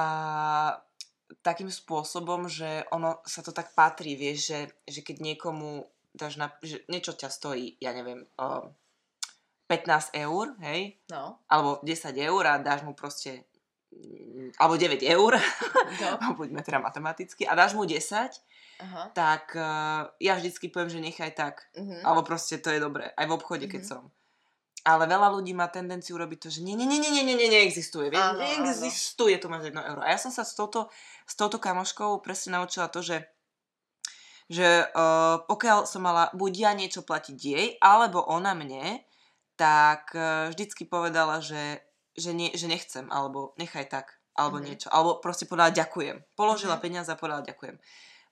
takým spôsobom, že ono sa to tak patrí, vieš, že, že keď niekomu dáš na, že niečo ťa stojí, ja neviem, o 15 eur, hej, No. alebo 10 eur a dáš mu proste alebo 9 eur, no. [LAUGHS] buďme teda matematicky, a dáš mu 10, Aha. tak uh, ja vždycky poviem, že nechaj tak. Mhm. Alebo proste to je dobré, aj v obchode, keď Mhm. som. Ale veľa ľudí má tendenciu robiť to, že nie, nie, nie, nie, nie, nie, neexistuje. Vieš, Áno, áno. neexistuje, tu máš 1 euro. A ja som sa s touto, s touto kamoškou presne naučila to, že že uh, pokiaľ som mala buď ja niečo platiť jej, alebo ona mne, tak uh, vždycky povedala, že, že, nie, že nechcem, alebo nechaj tak, alebo Mhm. niečo. Alebo proste povedala ďakujem. Položila Mhm. peniaze a povedala ďakujem.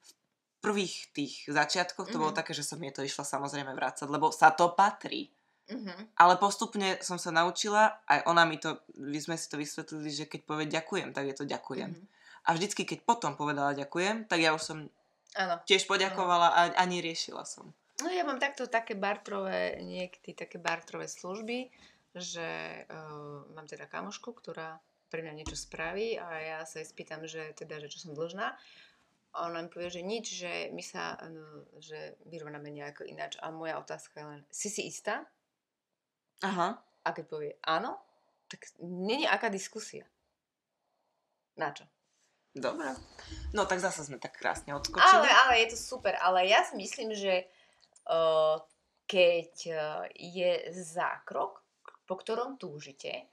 V prvých tých začiatkoch to bolo Mhm. také, že som jej to išla samozrejme vrácať, lebo sa to patrí. Mhm. Ale postupne som sa naučila, aj ona mi to, my sme si to vysvetlili, že keď povie ďakujem, tak je to ďakujem. Mhm. A vždycky, keď potom povedala ďakujem, tak ja už som Áno. tiež poďakovala a, a neriešila som. No ja mám takto také bartrové, niekedy také bartrové služby, že uh, mám teda kamošku, ktorá pre mňa niečo spraví a ja sa jej spýtam, že teda, že čo som dlžná. A ona mi povie, že nič, že my sa, no, že vyrovnáme nejako ináč. A moja otázka je len, si si istá? Aha. A keď povie áno, tak není aká diskusia. Na čo? Dobre. No tak zase sme tak krásne Ale, odskočili. ale je to super. Ale ja si myslím, že uh, keď uh, je zákrok, po ktorom túžite,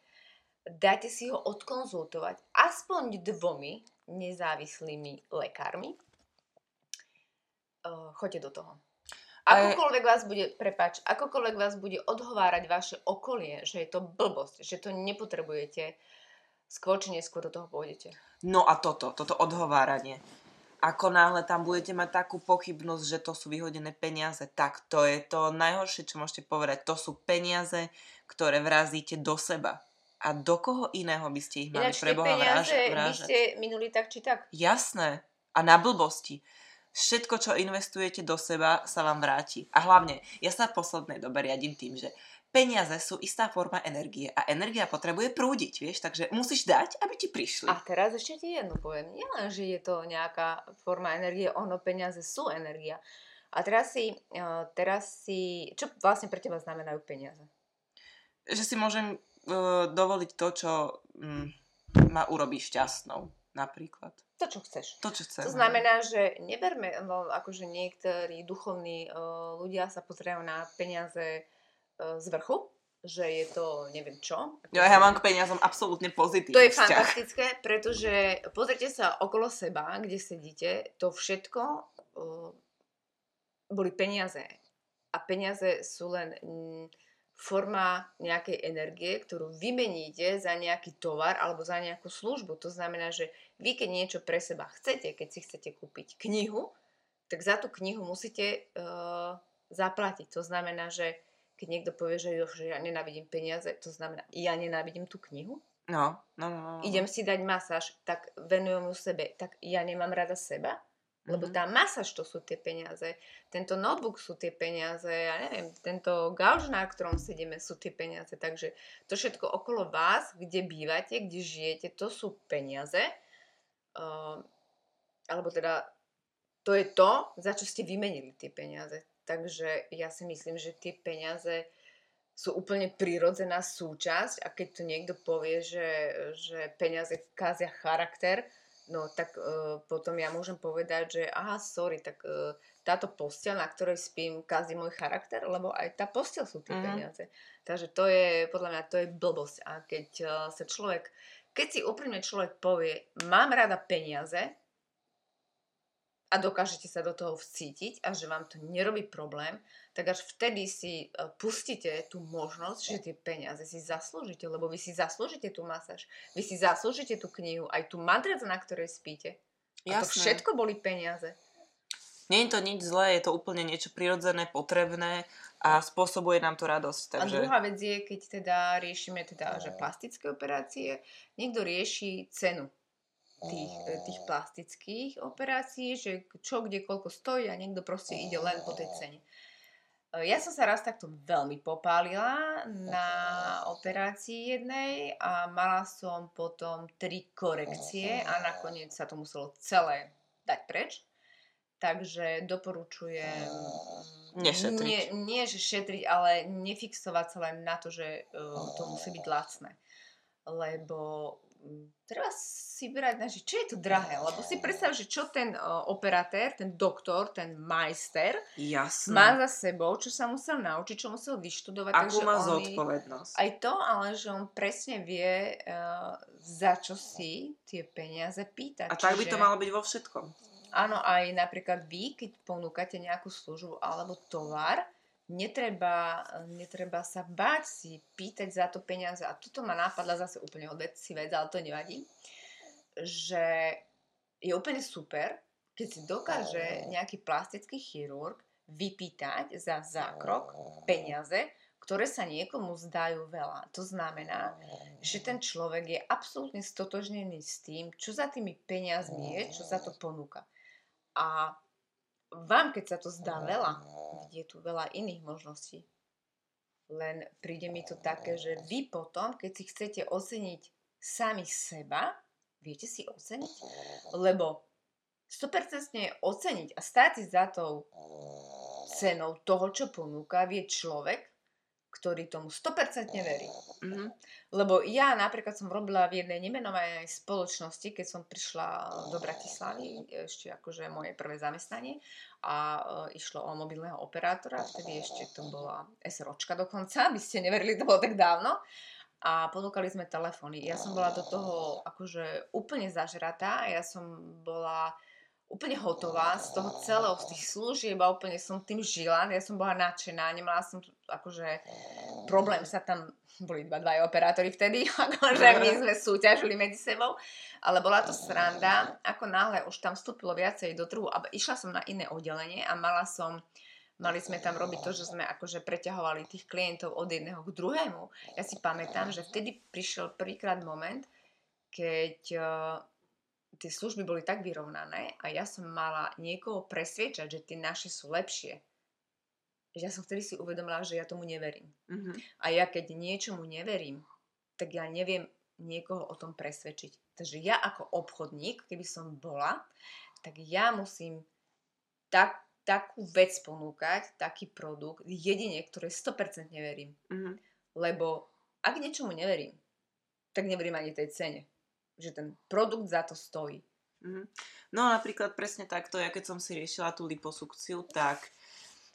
dajte si ho odkonzultovať aspoň dvomi nezávislými lekármi. Uh, choďte do toho. Je- Akokoľvek vás bude, prepač, akokoľvek vás bude odhovárať vaše okolie, že je to blbosť, že to nepotrebujete, skôr či neskôr do toho pôjdete. No a toto, toto odhováranie. Ako náhle tam budete mať takú pochybnosť, že to sú vyhodené peniaze, tak to je to najhoršie, čo môžete povedať. To sú peniaze, ktoré vrazíte do seba. A do koho iného by ste ich mali Ináč pre Boha vrážať? by ste minuli tak či tak. Jasné. A na blbosti. Všetko, čo investujete do seba, sa vám vráti. A hlavne, ja sa v poslednej dobe riadím tým, že peniaze sú istá forma energie a energia potrebuje prúdiť, vieš, takže musíš dať, aby ti prišli. A teraz ešte ti jednu poviem. Nielen, že je to nejaká forma energie, ono peniaze sú energia. A teraz si, eh, teraz si, čo vlastne pre teba znamenajú peniaze? Že si môžem uh, dovoliť to, čo mm, ma urobí šťastnou, napríklad. To, čo chceš. To, čo chcem. To znamená, že neberme, no, akože niektorí duchovní uh, ľudia sa pozerajú na peniaze uh, z vrchu, že je to neviem čo. Jo, ja mám k peniazom absolútne pozitívny To je vzťah. fantastické, pretože pozrite sa okolo seba, kde sedíte, to všetko uh, boli peniaze. A peniaze sú len mm, forma nejakej energie, ktorú vymeníte za nejaký tovar alebo za nejakú službu. To znamená, že vy keď niečo pre seba chcete, keď si chcete kúpiť knihu, tak za tú knihu musíte uh, zaplatiť. To znamená, že keď niekto povie, že, jo, že ja nenávidím peniaze, to znamená, ja nenávidím tú knihu, No, no, no, no. idem si dať masáž, tak venujem ju sebe, tak ja nemám rada seba, lebo Mhm. tá masáž to sú tie peniaze, tento notebook sú tie peniaze, ja neviem, tento gauž, na ktorom sedíme, sú tie peniaze, takže to všetko okolo vás, kde bývate, kde žijete, to sú peniaze, uh, alebo teda to je to, za čo ste vymenili tie peniaze. Takže ja si myslím, že tie peniaze sú úplne prirodzená súčasť. A keď tu niekto povie, že, že peniaze kázia charakter, no tak uh, potom ja môžem povedať, že aha, sorry, tak uh, táto postel, na ktorej spím, kazí môj charakter, lebo aj tá postel sú tie mm-hmm. peniaze. Takže to je, podľa mňa, to je blbosť. A keď uh, sa človek, keď si úprimne človek povie, mám rada peniaze, a dokážete sa do toho vcítiť a že vám to nerobí problém, tak až vtedy si e, pustíte tú možnosť, že tie peniaze si zaslúžite, lebo vy si zaslúžite tú masáž, vy si zaslúžite tú knihu, aj tú madrac, na ktorej spíte. A Jasné. to všetko boli peniaze. Nie je to nič zlé, je to úplne niečo prirodzené, potrebné a spôsobuje nám to radosť. Takže... A druhá vec je, keď teda riešime teda, že plastické operácie, niekto rieši cenu tých, e, tých plastických operácií, že čo, kde, koľko stojí a niekto proste ide len po tej cene. E, ja som sa raz takto veľmi popálila na operácii jednej a mala som potom tri korekcie a nakoniec sa to muselo celé dať preč. Takže doporučujem Nešetriť. Nie, nie, že šetriť, ale nefixovať sa len na to, že uh, to musí byť lacné. Lebo treba si brať na, že čo je to drahé, lebo si predstav, že čo ten uh, operatér, ten doktor, ten majster Jasne. má za sebou, čo sa musel naučiť, čo musel vyštudovať. Akú má zodpovednosť. Aj to, ale že on presne vie, uh, za čo si tie peniaze pýtať. A tak by to malo byť vo všetkom. Áno, aj napríklad vy, keď ponúkate nejakú službu alebo tovar, netreba, netreba sa báť si pýtať za to peniaze. A toto ma nápadla zase úplne od si vec, ale to nevadí. Že je úplne super, keď si dokáže nejaký plastický chirurg vypýtať za zákrok peniaze, ktoré sa niekomu zdajú veľa. To znamená, že ten človek je absolútne stotožnený s tým, čo za tými peniazmi je, čo za to ponúka. A vám, keď sa to zdá veľa, je tu veľa iných možností. Len príde mi to také, že vy potom, keď si chcete oceniť sami seba, viete si oceniť? Lebo 100% oceniť a stáť za tou cenou toho, čo ponúka, vie človek, ktorý tomu 100% verí. Mm-hmm. Lebo ja napríklad som robila v jednej nemenovanej spoločnosti, keď som prišla do Bratislavy, ešte akože moje prvé zamestnanie a e, išlo o mobilného operátora, vtedy ešte to bola SROčka dokonca, [LAUGHS] by ste neverili, to bolo tak dávno a ponúkali sme telefóny. Ja som bola do toho akože úplne zažratá, ja som bola úplne hotová z toho celého, z tých služieb a úplne som tým žila. Ja som bola nadšená, nemala som akože problém sa tam, boli dva, dva operátori vtedy, [LAUGHS] akože my sme súťažili medzi sebou, ale bola to sranda. Ako náhle už tam vstúpilo viacej do trhu a išla som na iné oddelenie a mala som Mali sme tam robiť to, že sme akože preťahovali tých klientov od jedného k druhému. Ja si pamätám, že vtedy prišiel prvýkrát moment, keď tie služby boli tak vyrovnané a ja som mala niekoho presviečať, že tie naše sú lepšie. Ja som vtedy si uvedomila, že ja tomu neverím. Mm-hmm. A ja keď niečomu neverím, tak ja neviem niekoho o tom presvedčiť. Takže ja ako obchodník, keby som bola, tak ja musím tak, takú vec ponúkať, taký produkt, jedine, ktoré 100% neverím. Mm-hmm. Lebo ak niečomu neverím, tak neverím ani tej cene že ten produkt za to stojí. Mm-hmm. No napríklad presne takto, ja keď som si riešila tú liposukciu, tak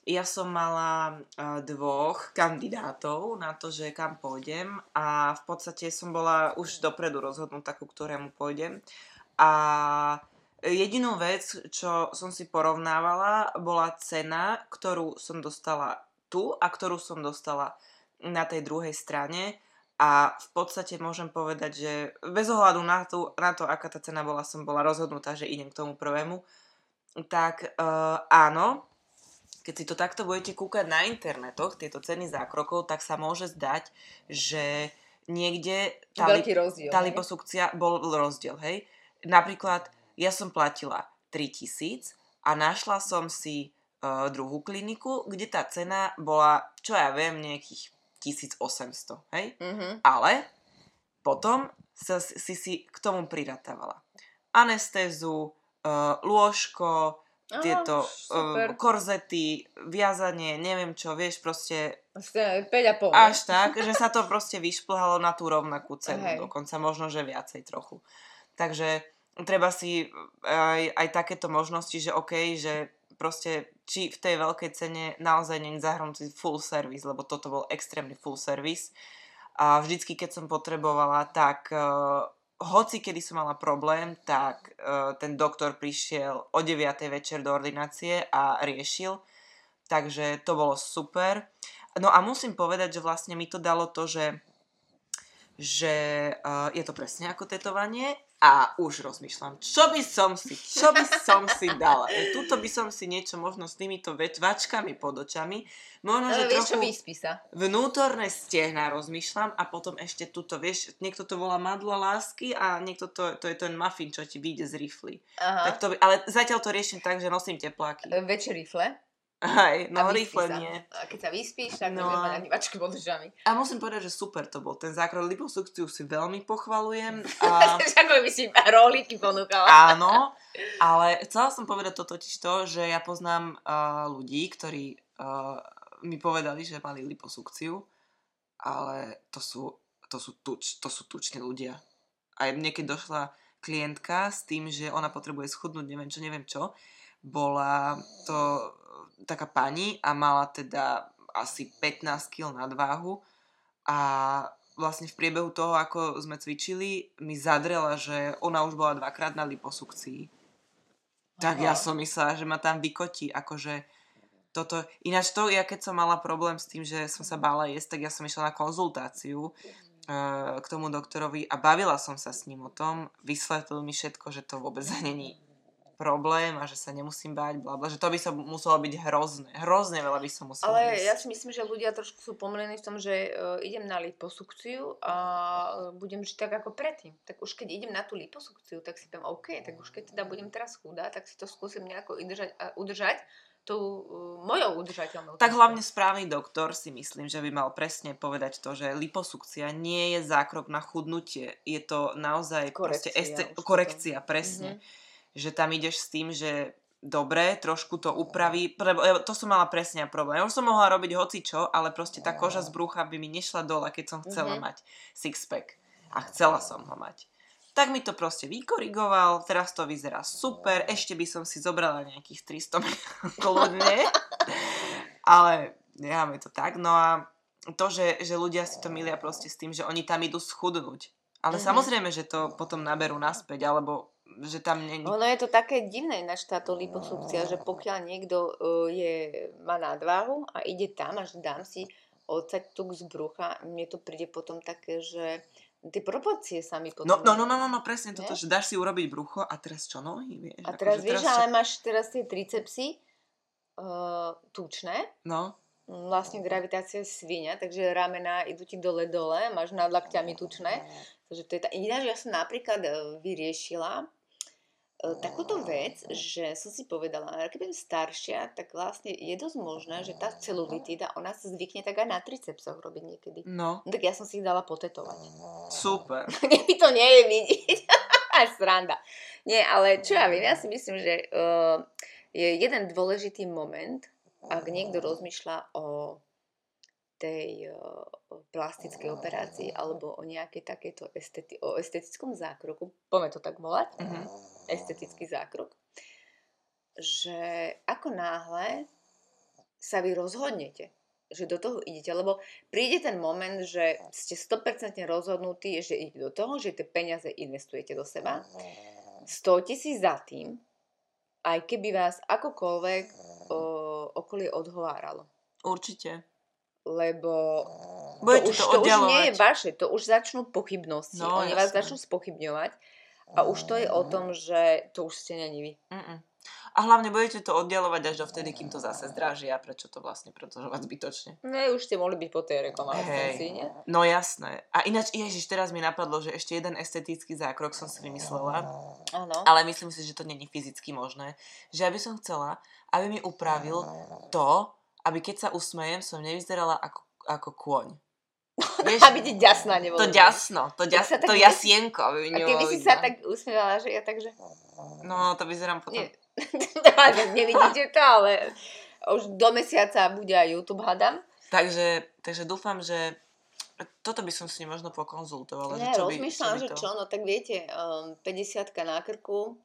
ja som mala uh, dvoch kandidátov na to, že kam pôjdem a v podstate som bola už dopredu rozhodnutá, ku ktorému pôjdem. A jedinú vec, čo som si porovnávala, bola cena, ktorú som dostala tu a ktorú som dostala na tej druhej strane a v podstate môžem povedať, že bez ohľadu na to, na to aká tá cena bola, som bola rozhodnutá, že idem k tomu prvému. Tak uh, áno, keď si to takto budete kúkať na internetoch, tieto ceny zákrokov, tak sa môže zdať, že niekde tá, Veľký rozdiel, tá liposukcia bol rozdiel, hej. Napríklad ja som platila 3000 a našla som si uh, druhú kliniku, kde tá cena bola, čo ja viem, nejakých 1800, hej? Mm-hmm. Ale potom sa, si si k tomu priratávala anestézu, uh, lôžko, Aha, tieto super. uh, korzety, viazanie, neviem čo, vieš, proste Ste 5 a pol. ne? až tak, že sa to proste vyšplhalo na tú rovnakú cenu Hej. dokonca, možno, že viacej trochu. Takže treba si aj, aj takéto možnosti, že OK, že proste či v tej veľkej cene naozaj je zahrnutý full service, lebo toto bol extrémny full service. A vždycky, keď som potrebovala, tak uh, hoci kedy som mala problém, tak uh, ten doktor prišiel o 9. večer do ordinácie a riešil. Takže to bolo super. No a musím povedať, že vlastne mi to dalo to, že, že uh, je to presne ako tetovanie a už rozmýšľam, čo by som si, čo by som si dala. E, Tuto by som si niečo možno s týmito več- vačkami pod očami, možno, že vieš trochu vyspí sa. vnútorné stehna rozmýšľam a potom ešte tuto, vieš, niekto to volá madla lásky a niekto to, to je ten muffin, čo ti vyjde z rifly. Aha. Tak to by, ale zatiaľ to riešim tak, že nosím tepláky. E, Večer rifle. Hej, no rifle sa. nie. A keď sa vyspíš, tak No a- mať vačky pod očami. A musím povedať, že super to bol. Ten zákrok liposukciu si veľmi pochvalujem. A, [LAUGHS] Ako by si rolíky ponúkala. áno, ale chcela som povedať to totiž to, že ja poznám uh, ľudí, ktorí uh, mi povedali, že mali liposukciu, ale to sú, to sú, tuč, to sú tuční ľudia. A mne keď došla klientka s tým, že ona potrebuje schudnúť, neviem čo, neviem čo, bola to taká pani a mala teda asi 15 kg nadváhu. A vlastne v priebehu toho, ako sme cvičili, mi zadrela, že ona už bola dvakrát na liposukcii. Tak ja som myslela, že ma tam vykotí, akože toto, ináč to, ja keď som mala problém s tým, že som sa bála jesť, tak ja som išla na konzultáciu eh, k tomu doktorovi a bavila som sa s ním o tom, vysvetlil mi všetko, že to vôbec [LAUGHS] není problém a že sa nemusím báť, bla, bla, že to by sa muselo byť hrozné. Hrozne veľa by som musela Ale jesť. ja si myslím, že ľudia trošku sú pomlení v tom, že uh, idem na liposukciu a uh, budem žiť tak ako predtým. Tak už keď idem na tú liposukciu, tak si tam OK, tak už keď teda budem teraz chudá, tak si to skúsim nejako udržať, uh, udržať tou uh, mojou udržateľnou. Tak hlavne správny doktor si myslím, že by mal presne povedať to, že liposukcia nie je zákrok na chudnutie. Je to naozaj proste Korekcia este- už potom. korekcia, presne. Že tam ideš s tým, že dobre, trošku to upraví, lebo to som mala presne problém. Ja už som mohla robiť hocičo, ale proste tá koža z brucha by mi nešla dole, keď som chcela Mhm. mať six-pack. A chcela som ho mať. Tak mi to proste vykorigoval, teraz to vyzerá super, ešte by som si zobrala nejakých 300 kľudne, [LAUGHS] ale necháme to tak. No a to, že, že ľudia si to milia proste s tým, že oni tam idú schudnúť. Ale Mhm. samozrejme, že to potom naberú naspäť, alebo že tam není... Ono je to také divné ináč táto liposukcia, že pokiaľ niekto uh, je, má nadváhu a ide tam a že dám si odsať tuk z brucha, mne to príde potom také, že tie proporcie sa mi potom... No, no, no, no, no, no presne toto, Ne? že dáš si urobiť brucho a teraz čo nohy, vieš? A akože teraz vieš, čo- ale máš teraz tie tricepsy uh, tučné, No, Mm, vlastne gravitácia je svinia, takže ramená idú ti dole-dole, máš nad lakťami tučné. Takže to je tá... Ináč ja som napríklad e, vyriešila e, takúto vec, že som si povedala, keď budem staršia, tak vlastne je dosť možné, že tá celulitída, ona sa zvykne tak aj na tricepsoch robiť niekedy. no, No, tak ja som si ich dala potetovať. super. [LAUGHS] Mi to nie je vidieť. [LAUGHS] Sranda. Nie, ale čo ja viem, ja si myslím, že uh, je jeden dôležitý moment, ak niekto rozmýšľa o tej uh, plastickej operácii alebo o nejakej takéto esteti- o estetickom zákroku, poďme to tak volať, Mhm. estetický zákrok, že ako náhle sa vy rozhodnete, že do toho idete, lebo príde ten moment, že ste 100% rozhodnutí, že idete do toho, že tie peniaze investujete do seba, stojte si za tým, aj keby vás akokoľvek o, okolie odhováralo. Určite. Lebo Budete už, to to už nie je vaše, to už začnú pochybnosti. No, Oni vás jasné. začnú spochybňovať a už to je o tom, že to už ste není vy. Mm-mm. A hlavne budete to oddialovať až do vtedy, kým to zase zdražia. Prečo to vlastne predlžovať zbytočne? No už ste mohli byť po tej rekonvalescencii, nie? No jasné. A ináč, ježiš, teraz mi napadlo, že ešte jeden estetický zákrok som si vymyslela, Áno. ale myslím si, že to není fyzicky možné. Že ja by som chcela, aby mi upravil to, aby keď sa usmejem, som nevyzerala ako, ako kôň. [LAUGHS] Vieš, Aby ti ďasná nebolo. to ďasno, to, ďas, tak to ne- jasienko. Aby A keby si sa tak usmievala, že ja takže... No, to vyzerám potom... Nie, [LAUGHS] Nevidíte to, ale už do mesiaca bude aj YouTube, hadam. Takže, takže dúfam, že toto by som si možno pokonzultovala. Ne, že čo by, rozmýšľam, čo by že čo, no tak viete, um, 50 na krku.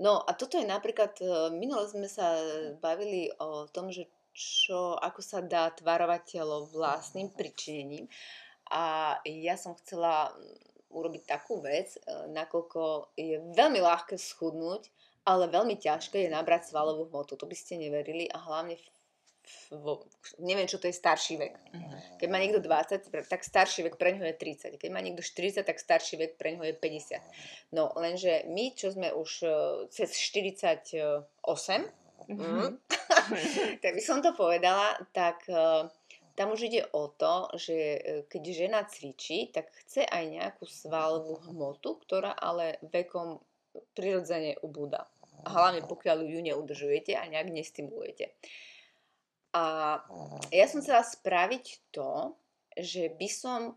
No a toto je napríklad, uh, minule sme sa bavili o tom, že čo, ako sa dá tvarovať telo vlastným pričinením. A ja som chcela mm, urobiť takú vec, uh, nakoľko je veľmi ľahké schudnúť, ale veľmi ťažké je nabrať svalovú hmotu. To by ste neverili a hlavne v, v, neviem, čo to je starší vek. Mhm. Keď má niekto 20, tak starší vek pre ňo je 30. Keď má niekto 40, tak starší vek pre ňo je 50. No, lenže my, čo sme už uh, cez 48, mm, [LAUGHS] [LAUGHS] tak by som to povedala, tak uh, tam už ide o to, že uh, keď žena cvičí, tak chce aj nejakú svalovú hmotu, ktorá ale vekom prirodzene ubúda. Hlavne pokiaľ ju neudržujete a nejak nestimulujete. A ja som chcela spraviť to, že by som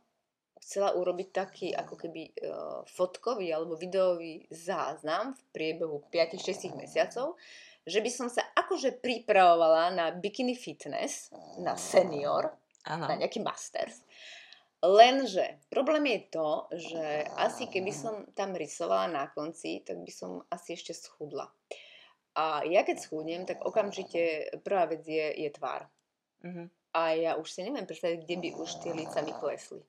chcela urobiť taký ako keby uh, fotkový alebo videový záznam v priebehu 5-6 mesiacov, že by som sa akože pripravovala na bikini fitness, na senior, Áno. na nejaký masters. Lenže problém je to, že asi keby som tam rysovala na konci, tak by som asi ešte schudla. A ja keď schudnem, tak okamžite prvá vec je, je tvár. Mhm. A ja už si neviem predstaviť, kde by už tie líca mi klesli.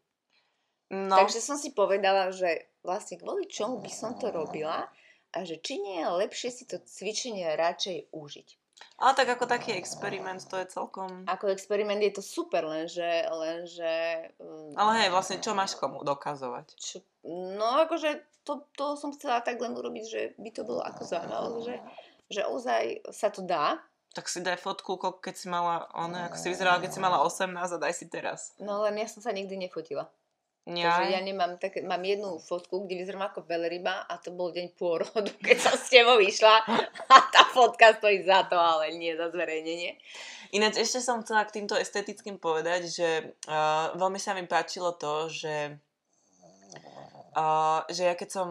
No, Takže som si povedala, že vlastne kvôli čomu by som to robila a že či nie je lepšie si to cvičenie radšej užiť. Ale tak ako taký experiment, to je celkom... Ako experiment je to super, lenže, lenže um, Ale hej, vlastne čo máš komu dokazovať? čo, no akože to, to som chcela tak len urobiť, že by to bolo ako zaujímavé, že, že ozaj sa to dá. Tak si daj fotku, keď si mala, ono, ako si vyzerala, keď si mala 18 a daj si teraz. No len ja som sa nikdy nefotila. Ja, Takže ja nemám také, mám jednu fotku, kde vyzerám ako veľryba a to bol deň pôrodu, [LAUGHS] keď som s tebou išla a tá fotka stojí za to, ale nie za zverejnenie. Ináč ešte som chcela k týmto estetickým povedať, že uh, veľmi sa mi páčilo to, že, uh, že ja keď som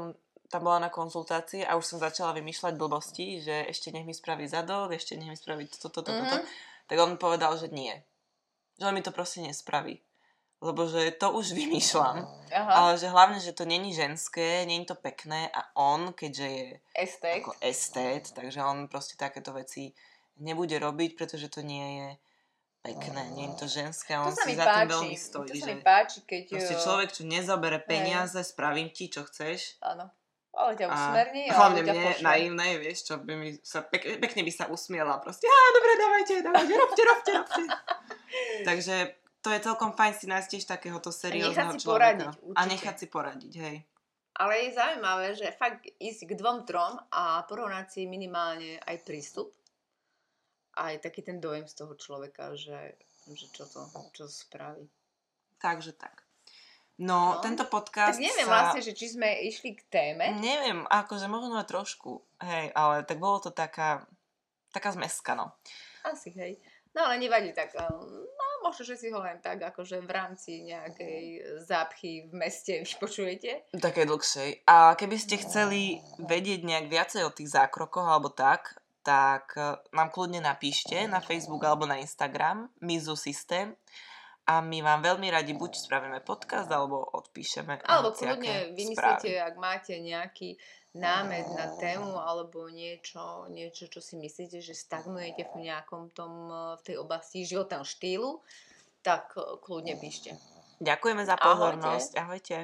tam bola na konzultácii a už som začala vymýšľať blbosti, že ešte nech mi spraví zadok, ešte nech mi spraví toto, toto, toto, Mhm. tak on povedal, že nie. Že on mi to proste nespraví. Lebo že to už vymýšľam, Aha, ale že hlavne, že to není ženské, není to pekné a on, keďže je estek. ako estét, takže on proste takéto veci nebude robiť, pretože to nie je pekné, nie je to ženské a To on si za tým páči, veľmi to stojí, sa že mi páči, keď... proste eh, človek, čo nezabere peniaze, spravím ti, čo chceš. Áno, ale ťa A usmerní, hlavne ale ťa mne, naivné, vieš, čo by mi sa, pek, pekne by sa usmiela, proste, á, dobre, dávajte, dávajte, robte, robte, robte. [LAUGHS] takže to je celkom fajn si nájsť tiež takéhoto seriózneho si človeka. poradiť, A určite. nechať si poradiť, hej. Ale je zaujímavé, že fakt ísť k dvom, trom a porovnať si minimálne aj prístup. Aj taký ten dojem z toho človeka, že, že čo to čo spraví. Takže tak. No, No, tento podcast Tak neviem sa... vlastne, že či sme išli k téme. Neviem, akože možno aj trošku, hej, ale tak bolo to taká, taká zmeska, no. Asi, hej. No ale nevadí tak. um, No, možno, že si ho len tak, akože v rámci nejakej zápchy v meste vypočujete. Také dlhšej. A keby ste chceli vedieť nejak viacej o tých zákrokoch alebo tak, tak eh, nám kľudne napíšte na Facebook alebo na Instagram Mizu Systém a my vám veľmi radi buď spravíme podcast alebo odpíšeme Alebo kľudne vymyslíte, ak máte nejaký námed na tému alebo niečo, niečo, čo si myslíte, že stagnujete v nejakom tom, eh, v tej oblasti životného štýlu, tak eh, kľudne píšte. Ďakujeme za Ahojte. pozornosť. Ahojte.